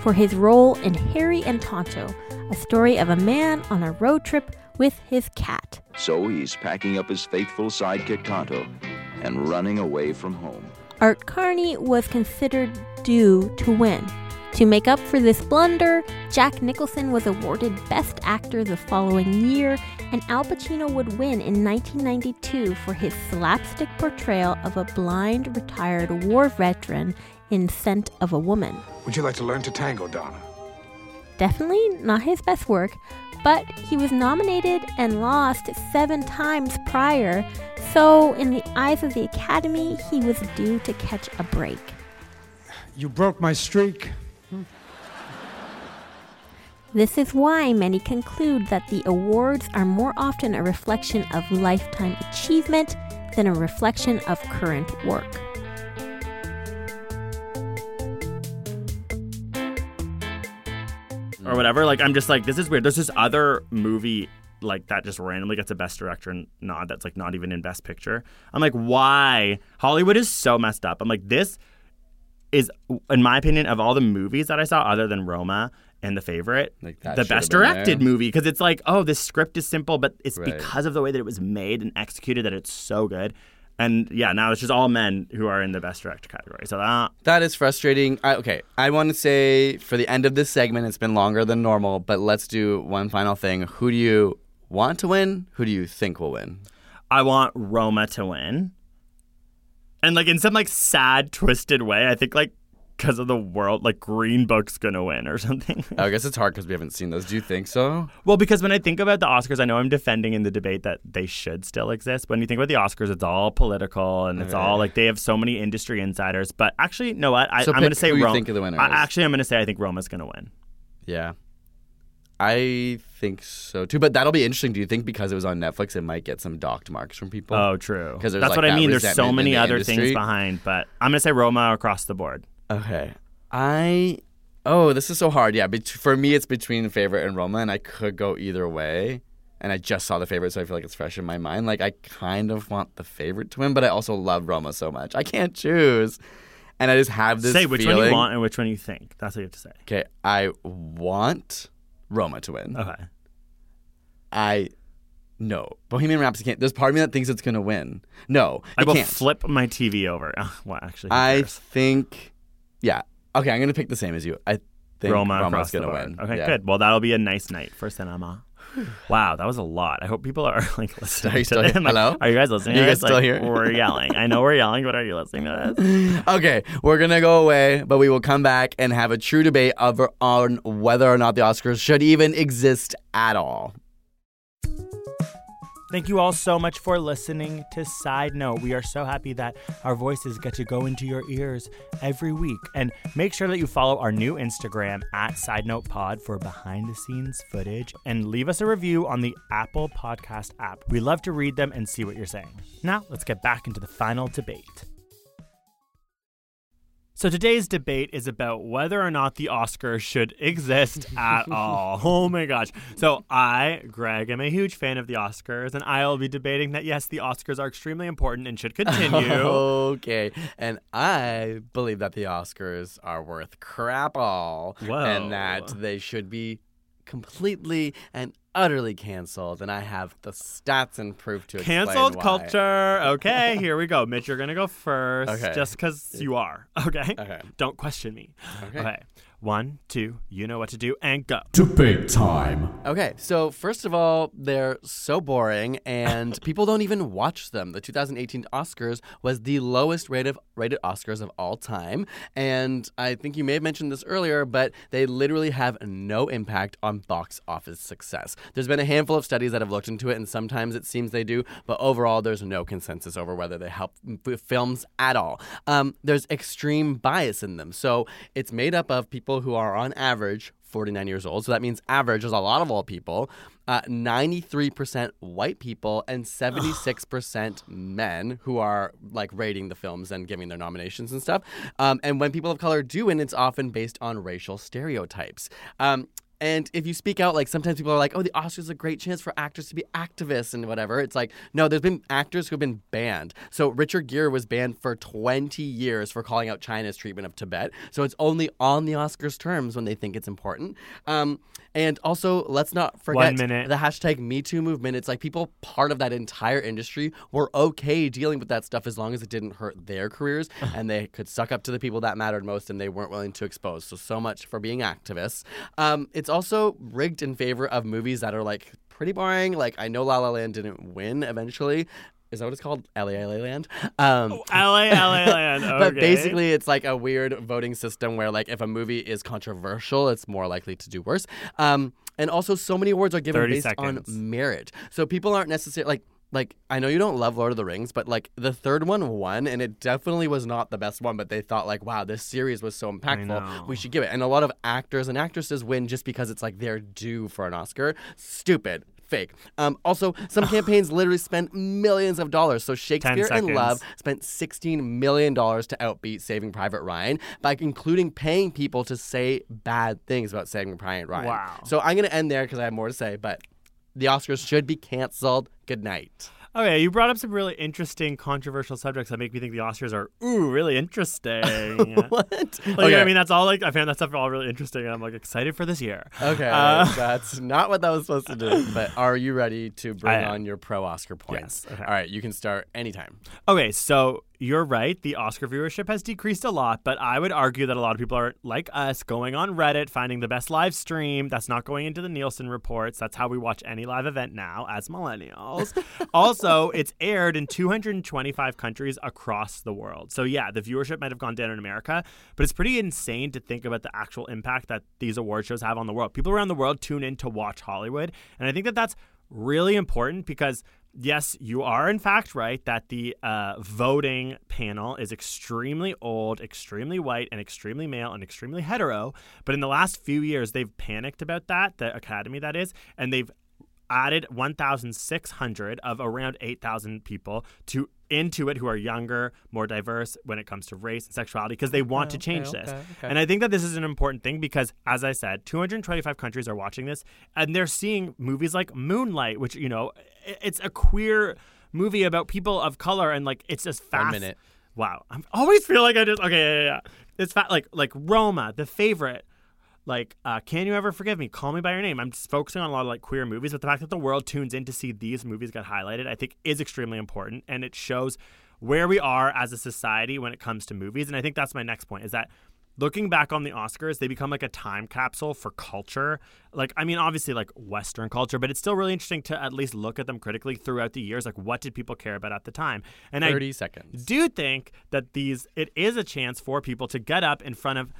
for his role in Harry and Tonto, a story of a man on a road trip with his cat. So he's packing up his faithful sidekick Tonto and running away from home. Art Carney was considered due to win. To make up for this blunder, Jack Nicholson was awarded Best Actor the following year, and Al Pacino would win in 1992 for his slapstick portrayal of a blind retired war veteran in Scent of a Woman. Would you like to learn to tango, Donna? Definitely not his best work, but he was nominated and lost seven times prior, so in the eyes of the Academy, he was due to catch a break. You broke my streak. This is why many conclude that the awards are more often a reflection of lifetime achievement than a reflection of current work. or whatever. Like I'm just like this is weird. There's this other movie like that just randomly gets a best director nod that's like not even in best picture. I'm like, why? Hollywood is so messed up. I'm like, this is, in my opinion, of all the movies that I saw, other than Roma and The Favorite, Like, the best directed there. movie because it's like, oh, this script is simple, but it's Right. because of the way that it was made and executed that it's so good. And yeah, now it's just all men who are in the best director category. So that That is frustrating. I, okay, I want to say for the end of this segment, it's been longer than normal, but let's do one final thing. Who do you want to win? Who do you think will win? I want Roma to win. And like in some like sad, twisted way, I think like because of the world, like Green Book's gonna win or something. I guess it's hard because we haven't seen those. Do you think so? well, because when I think about the Oscars, I know I'm defending in the debate that they should still exist. But when you think about the Oscars, it's all political and it's all like they have so many industry insiders. But actually, you know what? I, So I'm gonna say Roma. think the winner I, actually, I'm gonna say I think Roma's gonna win. Yeah. I think so too, but that'll be interesting. Do you think because it was on Netflix, it might get some docked marks from people? Oh, true. Because That's what I mean. There's so many other things behind, but I'm gonna say Roma across the board. Okay. I oh, this is so hard. Yeah, bet- for me, it's between favorite and Roma, and I could go either way. And I just saw the favorite, so I feel like it's fresh in my mind. Like I kind of want the favorite to win, but I also love Roma so much. I can't choose, and I just have this. say which one you want and which one you think. That's what you have to say. Okay, I want Roma to win. Okay. I no Bohemian Rhapsody can't. There's part of me that thinks it's gonna win. No, I will can't. flip my TV over. well, actually, I cares? think, yeah. Okay, I'm gonna pick the same as you. I think Roma Roma's gonna win. Okay, Yeah. good. Well, that'll be a nice night for cinema. Wow, that was a lot. I hope people are like listening. Are you still here? Like, Hello? Are you guys listening? Are you guys this? still here? We're yelling. I know we're yelling, but are you listening to this? Okay, we're gonna go away, but we will come back and have a true debate over on whether or not the Oscars should even exist at all. Thank you all so much for listening to Side Note. We are so happy that our voices get to go into your ears every week. And make sure that you follow our new Instagram at Side Note Pod for behind the scenes footage and leave us a review on the Apple Podcast app. We love to read them and see what you're saying. Now, let's get back into the final debate. So today's debate is about whether or not the Oscars should exist at all. Oh my gosh. So I, Greg, am a huge fan of the Oscars, and I'll be debating that yes, the Oscars are extremely important and should continue. okay, and I believe that the Oscars are worth crap all, Whoa. and that they should be completely and utterly canceled. And I have the stats and proof to explain Cancelled why. culture. Okay, here we go. Mitch, you're gonna go first. Okay. Just because you are. Okay. Okay. Don't question me. Okay. One, two, you know what to do, and go. Debate time. Okay, so first of all, they're so boring, and people don't even watch them. The 2018 Oscars was the lowest rated rated Oscars of all time, and I think you may have mentioned this earlier, but they literally have no impact on box office success. There's been a handful of studies that have looked into it, and sometimes it seems they do, but overall, there's no consensus over whether they help f- films at all. Um, there's extreme bias in them, so it's made up of people who are on average 49 years old. So that means average is a lot of all people. Uh, 93% white people and 76% men who are like rating the films and giving their nominations and stuff. Um, and when people of color do win, it's often based on racial stereotypes. Um, and if you speak out, like sometimes people are like, oh, the Oscars is a great chance for actors to be activists and whatever. It's like, no, there's been actors who have been banned. So Richard Gere was banned for 20 years for calling out China's treatment of Tibet. So it's only on the Oscars terms when they think it's important. Um, and also, let's not forget the hashtag MeToo movement. It's like people part of that entire industry were okay dealing with that stuff as long as it didn't hurt their careers and they could suck up to the people that mattered most and they weren't willing to expose. So, so much for being activists. Um, it's also rigged in favor of movies that are like pretty boring. Like, I know La La Land didn't win eventually. Is that what it's called? LA LA Land? Um, LA, LA Land. but basically, it's like a weird voting system where, like, if a movie is controversial, it's more likely to do worse. Um, and also, so many awards are given based seconds. on merit. So people aren't necessarily like. Like I know you don't love Lord of the Rings, but like the third one won, and it definitely was not the best one. But they thought like, wow, this series was so impactful, we should give it. And a lot of actors and actresses win just because it's like they're due for an Oscar. Stupid. Fake. Um, also, some campaigns literally spent millions of dollars. So Shakespeare in. Love spent $16 million to outbeat Saving Private Ryan by including paying people to say bad things about Saving Private Ryan. Wow. So I'm going to end there because I have more to say, but the Oscars should be canceled. Good night. Okay, you brought up some really interesting, controversial subjects that make me think the Oscars are ooh really interesting. what? Like, Okay. I mean, that's all. Like, I found that stuff all really interesting, and I'm like excited for this year. Okay, Uh, that's not what that was supposed to do. But are you ready to bring I on your pro Oscar points? Yes, okay. All right, you can start anytime. Okay, so you're right. The Oscar viewership has decreased a lot, but I would argue that a lot of people are like us, going on Reddit, finding the best live stream. That's not going into the Nielsen reports. That's how we watch any live event now as millennials. also, it's aired in 225 countries across the world. So, yeah, the viewership might have gone down in America, but it's pretty insane to think about the actual impact that these award shows have on the world. People around the world tune in to watch Hollywood, and I think that that's really important because yes, you are in fact right that the uh, voting panel is extremely old, extremely white, and extremely male and extremely hetero. But in the last few years, they've panicked about that, the academy that is, and they've added 1,600 of around 8,000 people to into it who are younger, more diverse when it comes to race and sexuality because they want to change okay, this. okay. And I think that this is an important thing because, as I said, 225 countries are watching this and they're seeing movies like Moonlight, which, you know, it's a queer movie about people of color and like it's just fast. minute. Wow. I always feel like I just, okay, yeah, yeah, yeah. It's fat, like, like Roma, the favorite like uh, can you ever forgive me? Call me by your name. I'm just focusing on a lot of like queer movies but the fact that the world tunes in to see these movies get highlighted i think is extremely important and it shows where we are as a society when it comes to movies and i think that's my next point is that looking back on the oscars they become like a time capsule for culture. Like i mean obviously like western culture but it's still really interesting to at least look at them critically throughout the years like what did people care about at the time? And i seconds. do think that these it is a chance for people to get up in front of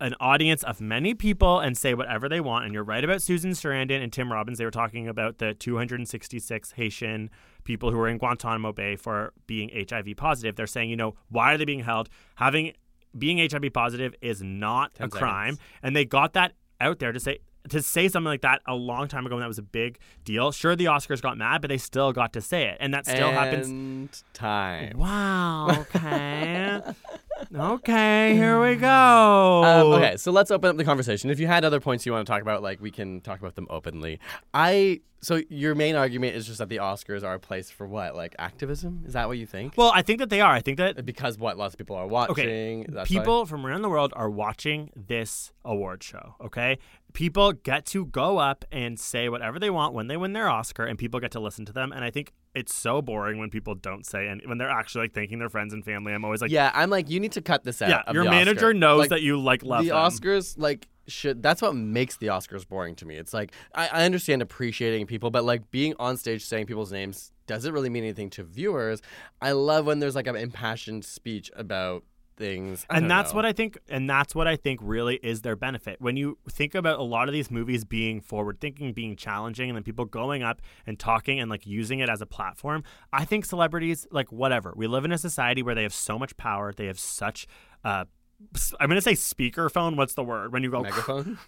an audience of many people and say whatever they want. And you're right about Susan Sarandon and Tim Robbins. They were talking about the 266 Haitian people who were in Guantanamo Bay for being HIV positive. They're saying, you know, why are they being held? Having being HIV positive is not a crime, and they got that out there to say to say something like that a long time ago when that was a big deal. Sure, the Oscars got mad, but they still got to say it, and that still happens. Time. Wow. Okay. okay. Here we go. Um, okay, so let's open up the conversation. If you had other points you want to talk about, like we can talk about them openly. I so your main argument is just that the Oscars are a place for what, like activism? Is that what you think? Well, I think that they are. I think that because what lots of people are watching. okay, that's why- people from around the world are watching this award show. Okay, people get to go up and say whatever they want when they win their Oscar, and people get to listen to them. And I think it's so boring when people don't say and when they're actually like thanking their friends and family. I'm always like, yeah, I'm like, you need to cut this out. Yeah, your manager Oscar. knows Like, that you like love the them. Oscars. Like, should that's what makes the Oscars boring to me. It's like I, I understand appreciating people, but like being on stage saying people's names doesn't really mean anything to viewers. I love when there's like an impassioned speech about things, I and that's know. what I think, and that's what I think really is their benefit. When you think about a lot of these movies being forward thinking, being challenging, and then people going up and talking and like using it as a platform, I think celebrities, like whatever, we live in a society where they have so much power, they have such. Uh, I'm gonna say speakerphone. What's the word when you go megaphone.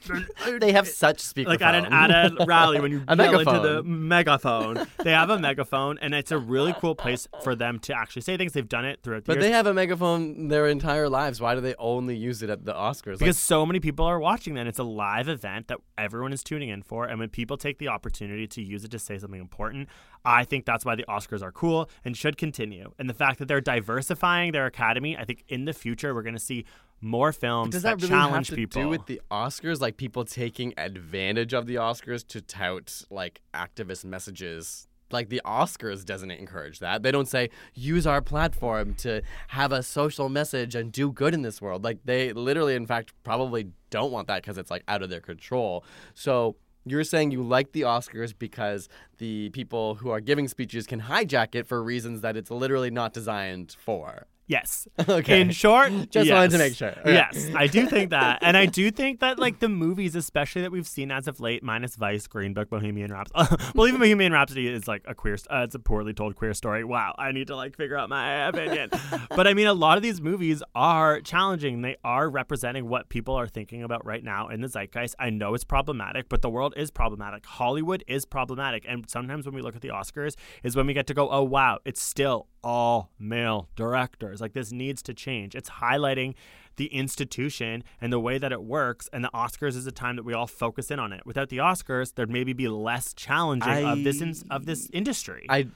they have such speaker like at an at a rally when you A yell into the megaphone. They have a megaphone, and it's a really cool place for them to actually say things. They've done it throughout the But years. they have a megaphone their entire lives. Why do they only use it at the Oscars? because so many people are watching that. It's a live event that everyone is tuning in for. And when people take the opportunity to use it to say something important, I think that's why the Oscars are cool and should continue. And the fact that they're diversifying their academy, I think in the future we're going to see more films that challenge people. does that, that really challenge have to people. do with the Oscars? Like people taking advantage of the Oscars to tout like activist messages. Like the Oscars doesn't encourage that. They don't say use our platform to have a social message and do good in this world. Like they literally, in fact, probably don't want that because it's like out of their control. So you're saying you like the Oscars because the people who are giving speeches can hijack it for reasons that it's literally not designed for. Yes. Okay. In short, Just wanted to make sure. Okay. Yes, I do think that, and I do think that like the movies, especially that we've seen as of late, minus Vice, Green Book, Bohemian Rhapsody. well, even Bohemian Rhapsody is like a queer. Uh, it's a poorly told queer story. Wow, I need to like figure out my opinion. but I mean, a lot of these movies are challenging. They are representing what people are thinking about right now in the zeitgeist. I know it's problematic, but the world is problematic. Hollywood is problematic, and sometimes when we look at the Oscars, is when we get to go, oh wow, it's still all male directors. Like this needs to change. It's highlighting the institution and the way that it works. And the Oscars is a time that we all focus in on it. Without the Oscars, there'd maybe be less challenging of this in, of this industry. I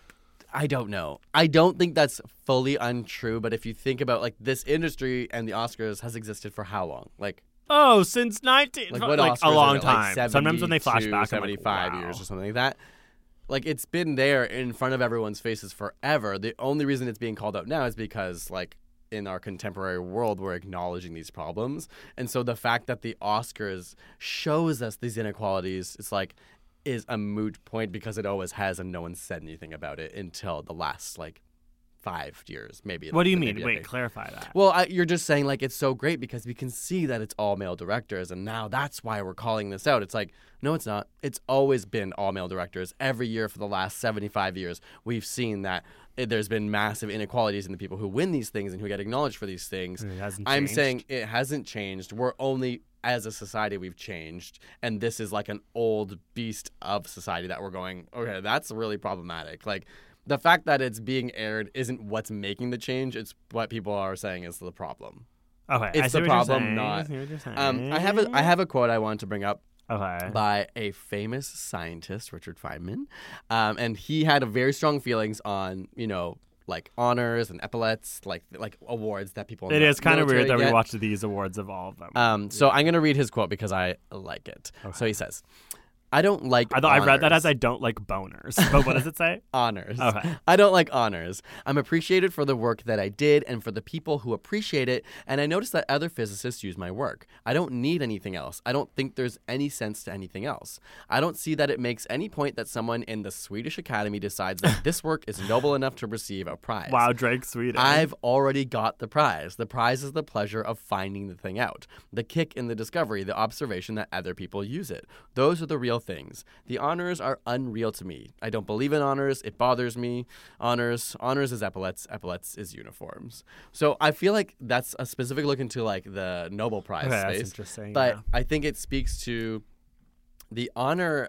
I don't know. I don't think that's fully untrue, but if you think about like this industry and the Oscars has existed for how long? Like oh, since nineteen, like like, what Oscars a long it? Like time. Sometimes when they flash 72, back, I'm like, 75 wow. years or something like that. Like it's been there in front of everyone's faces forever. The only reason it's being called out now is because like in our contemporary world we're acknowledging these problems. And so the fact that the Oscars shows us these inequalities it's like is a moot point because it always has and no one said anything about it until the last like 5 years maybe. What do you mean? Wait, clarify that. Well, I, you're just saying like it's so great because we can see that it's all male directors, and now that's why we're calling this out. It's like, no, it's not. It's always been all male directors. Every year for the last 75 years, we've seen that it, there's been massive inequalities in the people who win these things and who get acknowledged for these things. It hasn't I'm saying it hasn't changed. We're only as a society we've changed, and this is like an old beast of society that we're going. Okay, that's really problematic. Like the fact that it's being aired isn't what's making the change. It's what people are saying is the problem. Okay, I It's see the what you're problem. I not. see what you're saying. Um, I have a I have a quote I wanted to bring up Okay. by a famous scientist, Richard Feynman, um, and he had a very strong feelings on you know like honors and epaulets, like like awards that people. It is kind of weird that military we get. watch these awards of all of them. Um, so I'm gonna read his quote because I like it. So he says, "I don't like." I thought I read that as I don't like boners. But what does it say? honors. Okay. I don't like honors. I'm appreciated for the work that I did and for the people who appreciate it, and I notice that other physicists use my work. I don't need anything else. I don't think there's any sense to anything else. I don't see that it makes any point that someone in the Swedish Academy decides that this work is noble enough to receive a prize. Wow, Drake Sweden. I've already got the prize. The prize is the pleasure of finding the thing out, the kick in the discovery, the observation that other people use it. Those are the real things. The honors are unreal to me. I don't believe in honors. It bothers me. Honors, honors is epaulets. Epaulets is uniforms. So I feel like that's a specific look into like the Nobel Prize Okay, that's space. interesting, But yeah. I think it speaks to the honor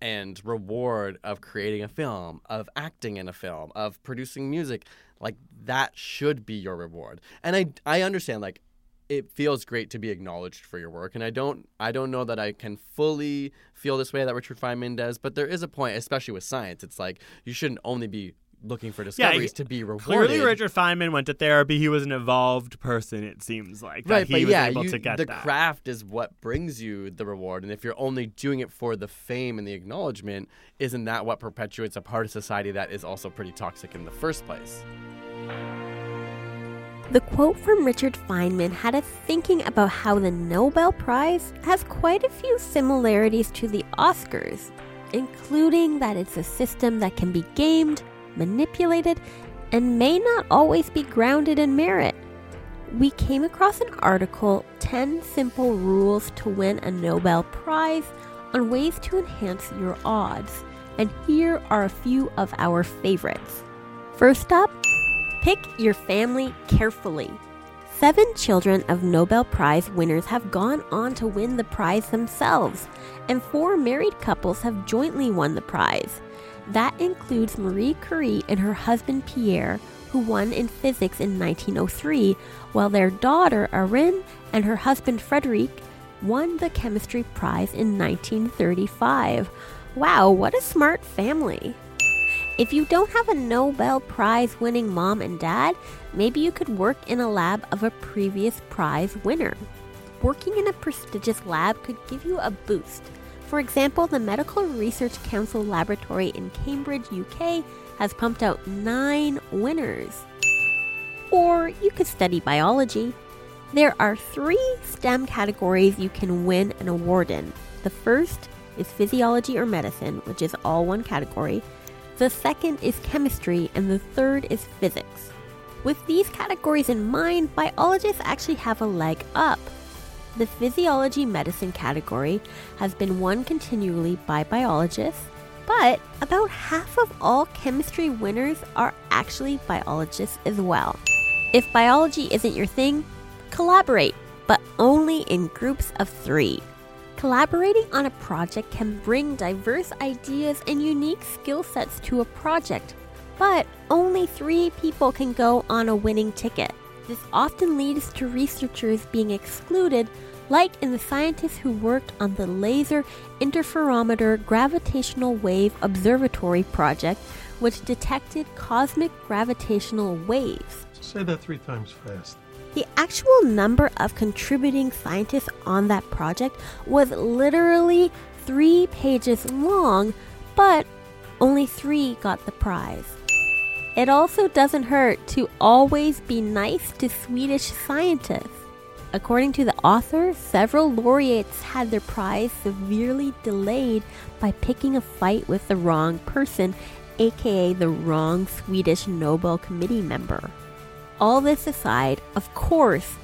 and reward of creating a film, of acting in a film, of producing music, like that should be your reward. And I I understand like it feels great to be acknowledged for your work and I don't I don't know that I can fully feel this way that Richard Feynman does, but there is a point especially with science. It's like you shouldn't only be looking for discoveries to be rewarded. Clearly, Richard Feynman went to therapy. He was an evolved person. It seems like that Right, he but was yeah, able you, to get the that. craft is what brings you the reward, and if you're only doing it for the fame and the acknowledgement, isn't that what perpetuates a part of society that is also pretty toxic in the first place? The quote from Richard Feynman had us thinking about how the Nobel Prize has quite a few similarities to the Oscars, including that it's a system that can be gamed, manipulated, and may not always be grounded in merit. We came across an article 10 Simple Rules to Win a Nobel Prize on ways to enhance your odds, and here are a few of our favorites. First up, Pick your family carefully. Seven children of Nobel Prize winners have gone on to win the prize themselves, and four married couples have jointly won the prize. That includes Marie Curie and her husband Pierre, who won in physics in 1903, while their daughter Irène and her husband Frederic won the chemistry prize in 1935. Wow, what a smart family! If you don't have a Nobel Prize winning mom and dad, maybe you could work in a lab of a previous prize winner. Working in a prestigious lab could give you a boost. For example, the Medical Research Council laboratory in Cambridge, UK has pumped out nine winners. Or you could study biology. There are three STEM categories you can win an award in. The first is physiology or medicine, which is all one category. The second is chemistry, and the third is physics. With these categories in mind, biologists actually have a leg up. The physiology medicine category has been won continually by biologists, but about half of all chemistry winners are actually biologists as well. If biology isn't your thing, collaborate, but only in groups of three. Collaborating on a project can bring diverse ideas and unique skill sets to a project, but only three people can go on a winning ticket. This often leads to researchers being excluded, like in the scientists who worked on the Laser Interferometer Gravitational Wave Observatory project, which detected cosmic gravitational waves. Say that three times fast. The actual number of contributing scientists on that project was literally three pages long, but only three got the prize. It also doesn't hurt to always be nice to Swedish scientists. According to the author, several laureates had their prize severely delayed by picking a fight with the wrong person, aka the wrong Swedish Nobel Committee member. All this aside, of course,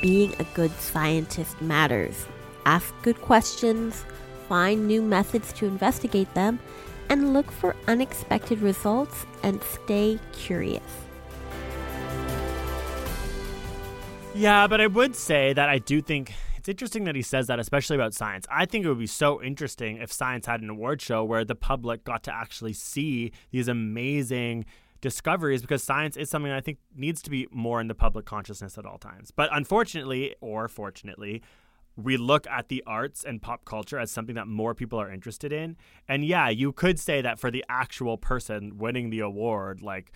being a good scientist matters. Ask good questions, find new methods to investigate them, and look for unexpected results and stay curious. Yeah, but I would say that I do think it's interesting that he says that, especially about science. I think it would be so interesting if science had an award show where the public got to actually see these amazing discoveries because science is something I think needs to be more in the public consciousness at all times. But unfortunately, or fortunately, we look at the arts and pop culture as something that more people are interested in. And yeah, you could say that for the actual person winning the award, like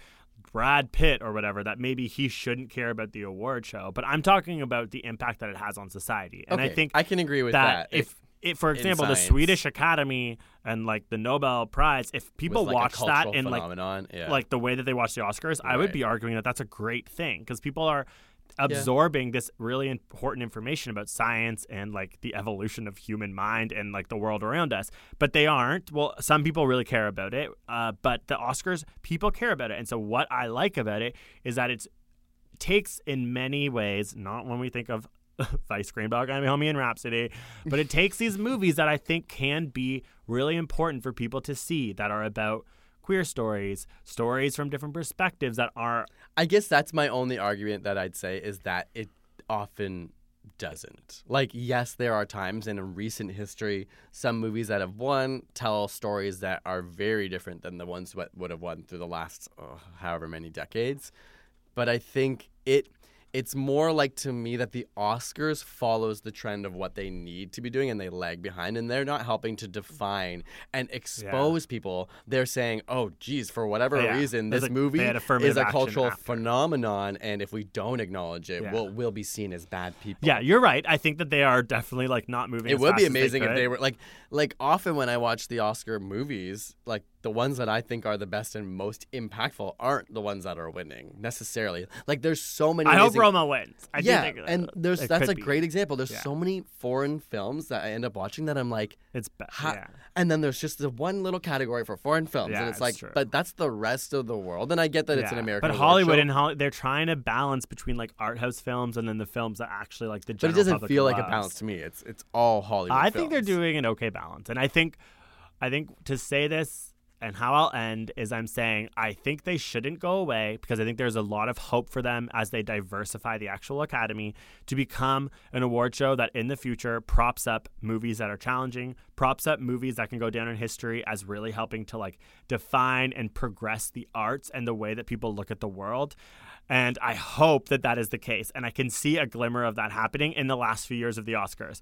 Brad Pitt or whatever, that maybe he shouldn't care about the award show. But I'm talking about the impact that it has on society. And I think I can agree with that. that. If, if, for example, the. Swedish Academy and like the Nobel Prize, if people like, watch that in like yeah. like the way that they watch the Oscars, I would be arguing that that's a great thing because people are absorbing this really important information about science and like the evolution of human mind and like the world around us but they aren't well some people really care about it uh, but the oscars people care about it and so what i like about it is that it's takes in many ways not when we think of Vice Green Book, Guy Homie, and Rhapsody, but it takes these movies that I think can be really important for people to see that are about queer stories, stories from different perspectives that are I guess that's my only argument that I'd say is that it often doesn't. Like, yes, there are times in recent history, some movies that have won tell stories that are very different than the ones that would have won through the last oh, however many decades. But I think it it's more like to me that the Oscars follows the trend of what they need to be doing and they lag behind and they're not helping to define and expose people. They're saying, "Oh, geez, for whatever Yeah. reason, There's this a- movie they is a cultural after. phenomenon and if we don't acknowledge it, Yeah. we'll we'll be seen as bad people." yeah you're right i think that they are definitely like not moving It would be amazing if they were like like often when I watch the Oscar movies, like the ones that I think are the best and most impactful aren't the ones that are winning necessarily. Like there's so many i hope roma wins I do yeah, and there's that's a be. great example. There's Yeah. so many foreign films that I end up watching that I'm like, it's bad ha- yeah. and then there's just the one little category for foreign films, Yeah, and it's it's like, true. but that's the rest of the world. And I get that it's an American, but hollywood and Holly, they're trying to balance between like art house films and then the films that actually like the but it doesn't feel like a balance to me. It's it's all Hollywood. I think they're doing an okay balance, and I think, I think to say this and how I'll end is I'm saying I think they shouldn't go away because I think there's a lot of hope for them as they diversify the actual academy to become an award show that in the future props up movies that are challenging, props up movies that can go down in history as really helping to like define and progress the arts and the way that people look at the world. And I hope that that is the case. And I can see a glimmer of that happening in the last few years of the Oscars.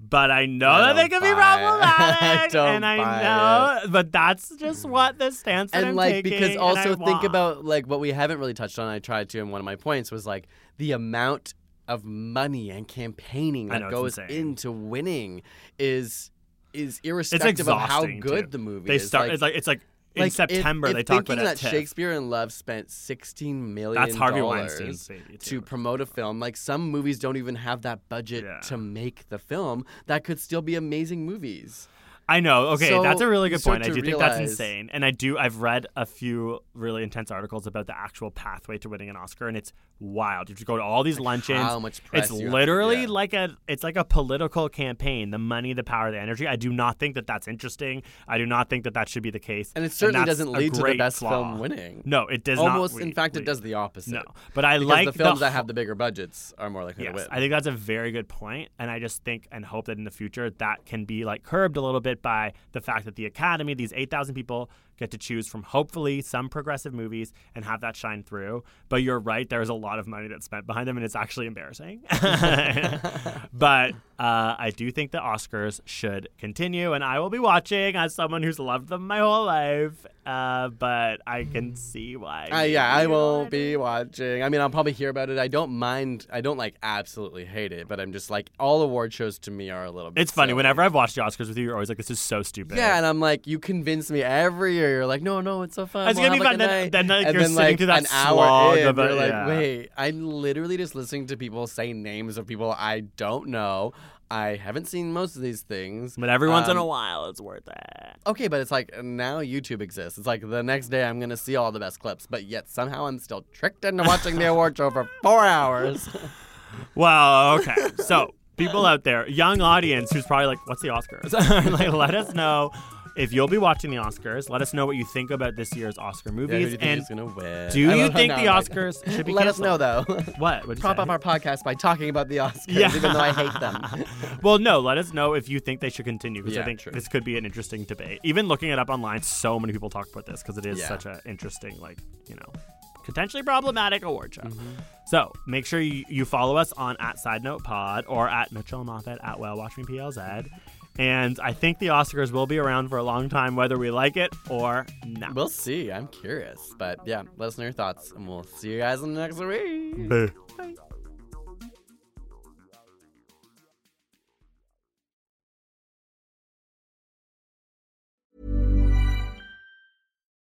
But I know I that they can be problematic. I don't and I know, but that's just what the stance that and I'm like taking. because also think want. about like what we haven't really touched on. I tried to in one of my points was like the amount of money and campaigning that know, goes into winning is is irrespective of how good too. the movie They is. start. Like, it's like it's like in like, September if they talked about it that at TIFF. Shakespeare in Love spent sixteen million That's Harvey dollars Weinstein's baby, to promote a film. Like some movies don't even have that budget Yeah. to make the film that could still be amazing movies. I know. Okay, So that's a really good point. I do think that's insane. And I do I've read a few really intense articles about the actual pathway to winning an Oscar and it's wild. You to go to all these luncheons. how much press it's you have literally yeah. like a it's like a political campaign. The money, the power, the energy. I do not think that that's interesting. I do not think that that should be the case. And it certainly that's doesn't lead to the best flaw. film winning. No, it does not Almost, in lead- fact, it does the opposite. No, but I Because like the films the that have the bigger budgets are more likely Yes, to win. I think that's a very good point, and I just think and hope that in the future that can be like curbed a little bit by the fact that the Academy, these eight thousand people, get to choose from hopefully some progressive movies and have that shine through. But you're right, there's a lot of money that's spent behind them, and it's actually embarrassing. but uh, I do think the Oscars should continue, and I will be watching as someone who's loved them my whole life. Uh, but I can see why. Uh, yeah, I will want be watching. I mean, I'll probably hear about it. I don't mind. I don't like absolutely hate it, but I'm just like all award shows to me are a little bit. It's funny. silly. Whenever I've watched the Oscars with you, you're always like, "This is so stupid." Yeah, and I'm like, you convince me every year. You're like, no, no, it's so fun. It's We'll gonna be have, like, fun. a Then- then, like, and you're then, sitting like, through that an hour slog in, of it, you're like, yeah. wait, I'm literally just listening to people say names of people I don't know. I haven't seen most of these things, But every once in a Um, while, it's worth it. Okay, but it's like now YouTube exists. It's like the next day I'm gonna see all the best clips, but yet somehow I'm still tricked into watching the award show for four hours. Well, okay. So, people out there, young audience who's probably like, what's the Oscars? like, let us know if you'll be watching the Oscars. Let us know what you think about this year's Oscar Yeah, who movies. do you and is gonna win? do you love think now the I'm like, Oscars should be Let us know though. What? What'd you Prop say? up our podcast by talking about the Oscars, Yeah. even though I hate them. well, no, let us know if you think they should continue because I think true. this could be an interesting debate. Even looking it up online, so many people talk about this because it is Yeah. such an interesting, like, you know, potentially problematic award show. Mm-hmm. So make sure you, you follow us on at Side Note Pod or at Mitchell Moffit at Well Watch Me PLZ. And I think the Oscars will be around for a long time, whether we like it or not. We'll see. I'm curious, but yeah, let us know your thoughts, and we'll see you guys in the next week. Boo.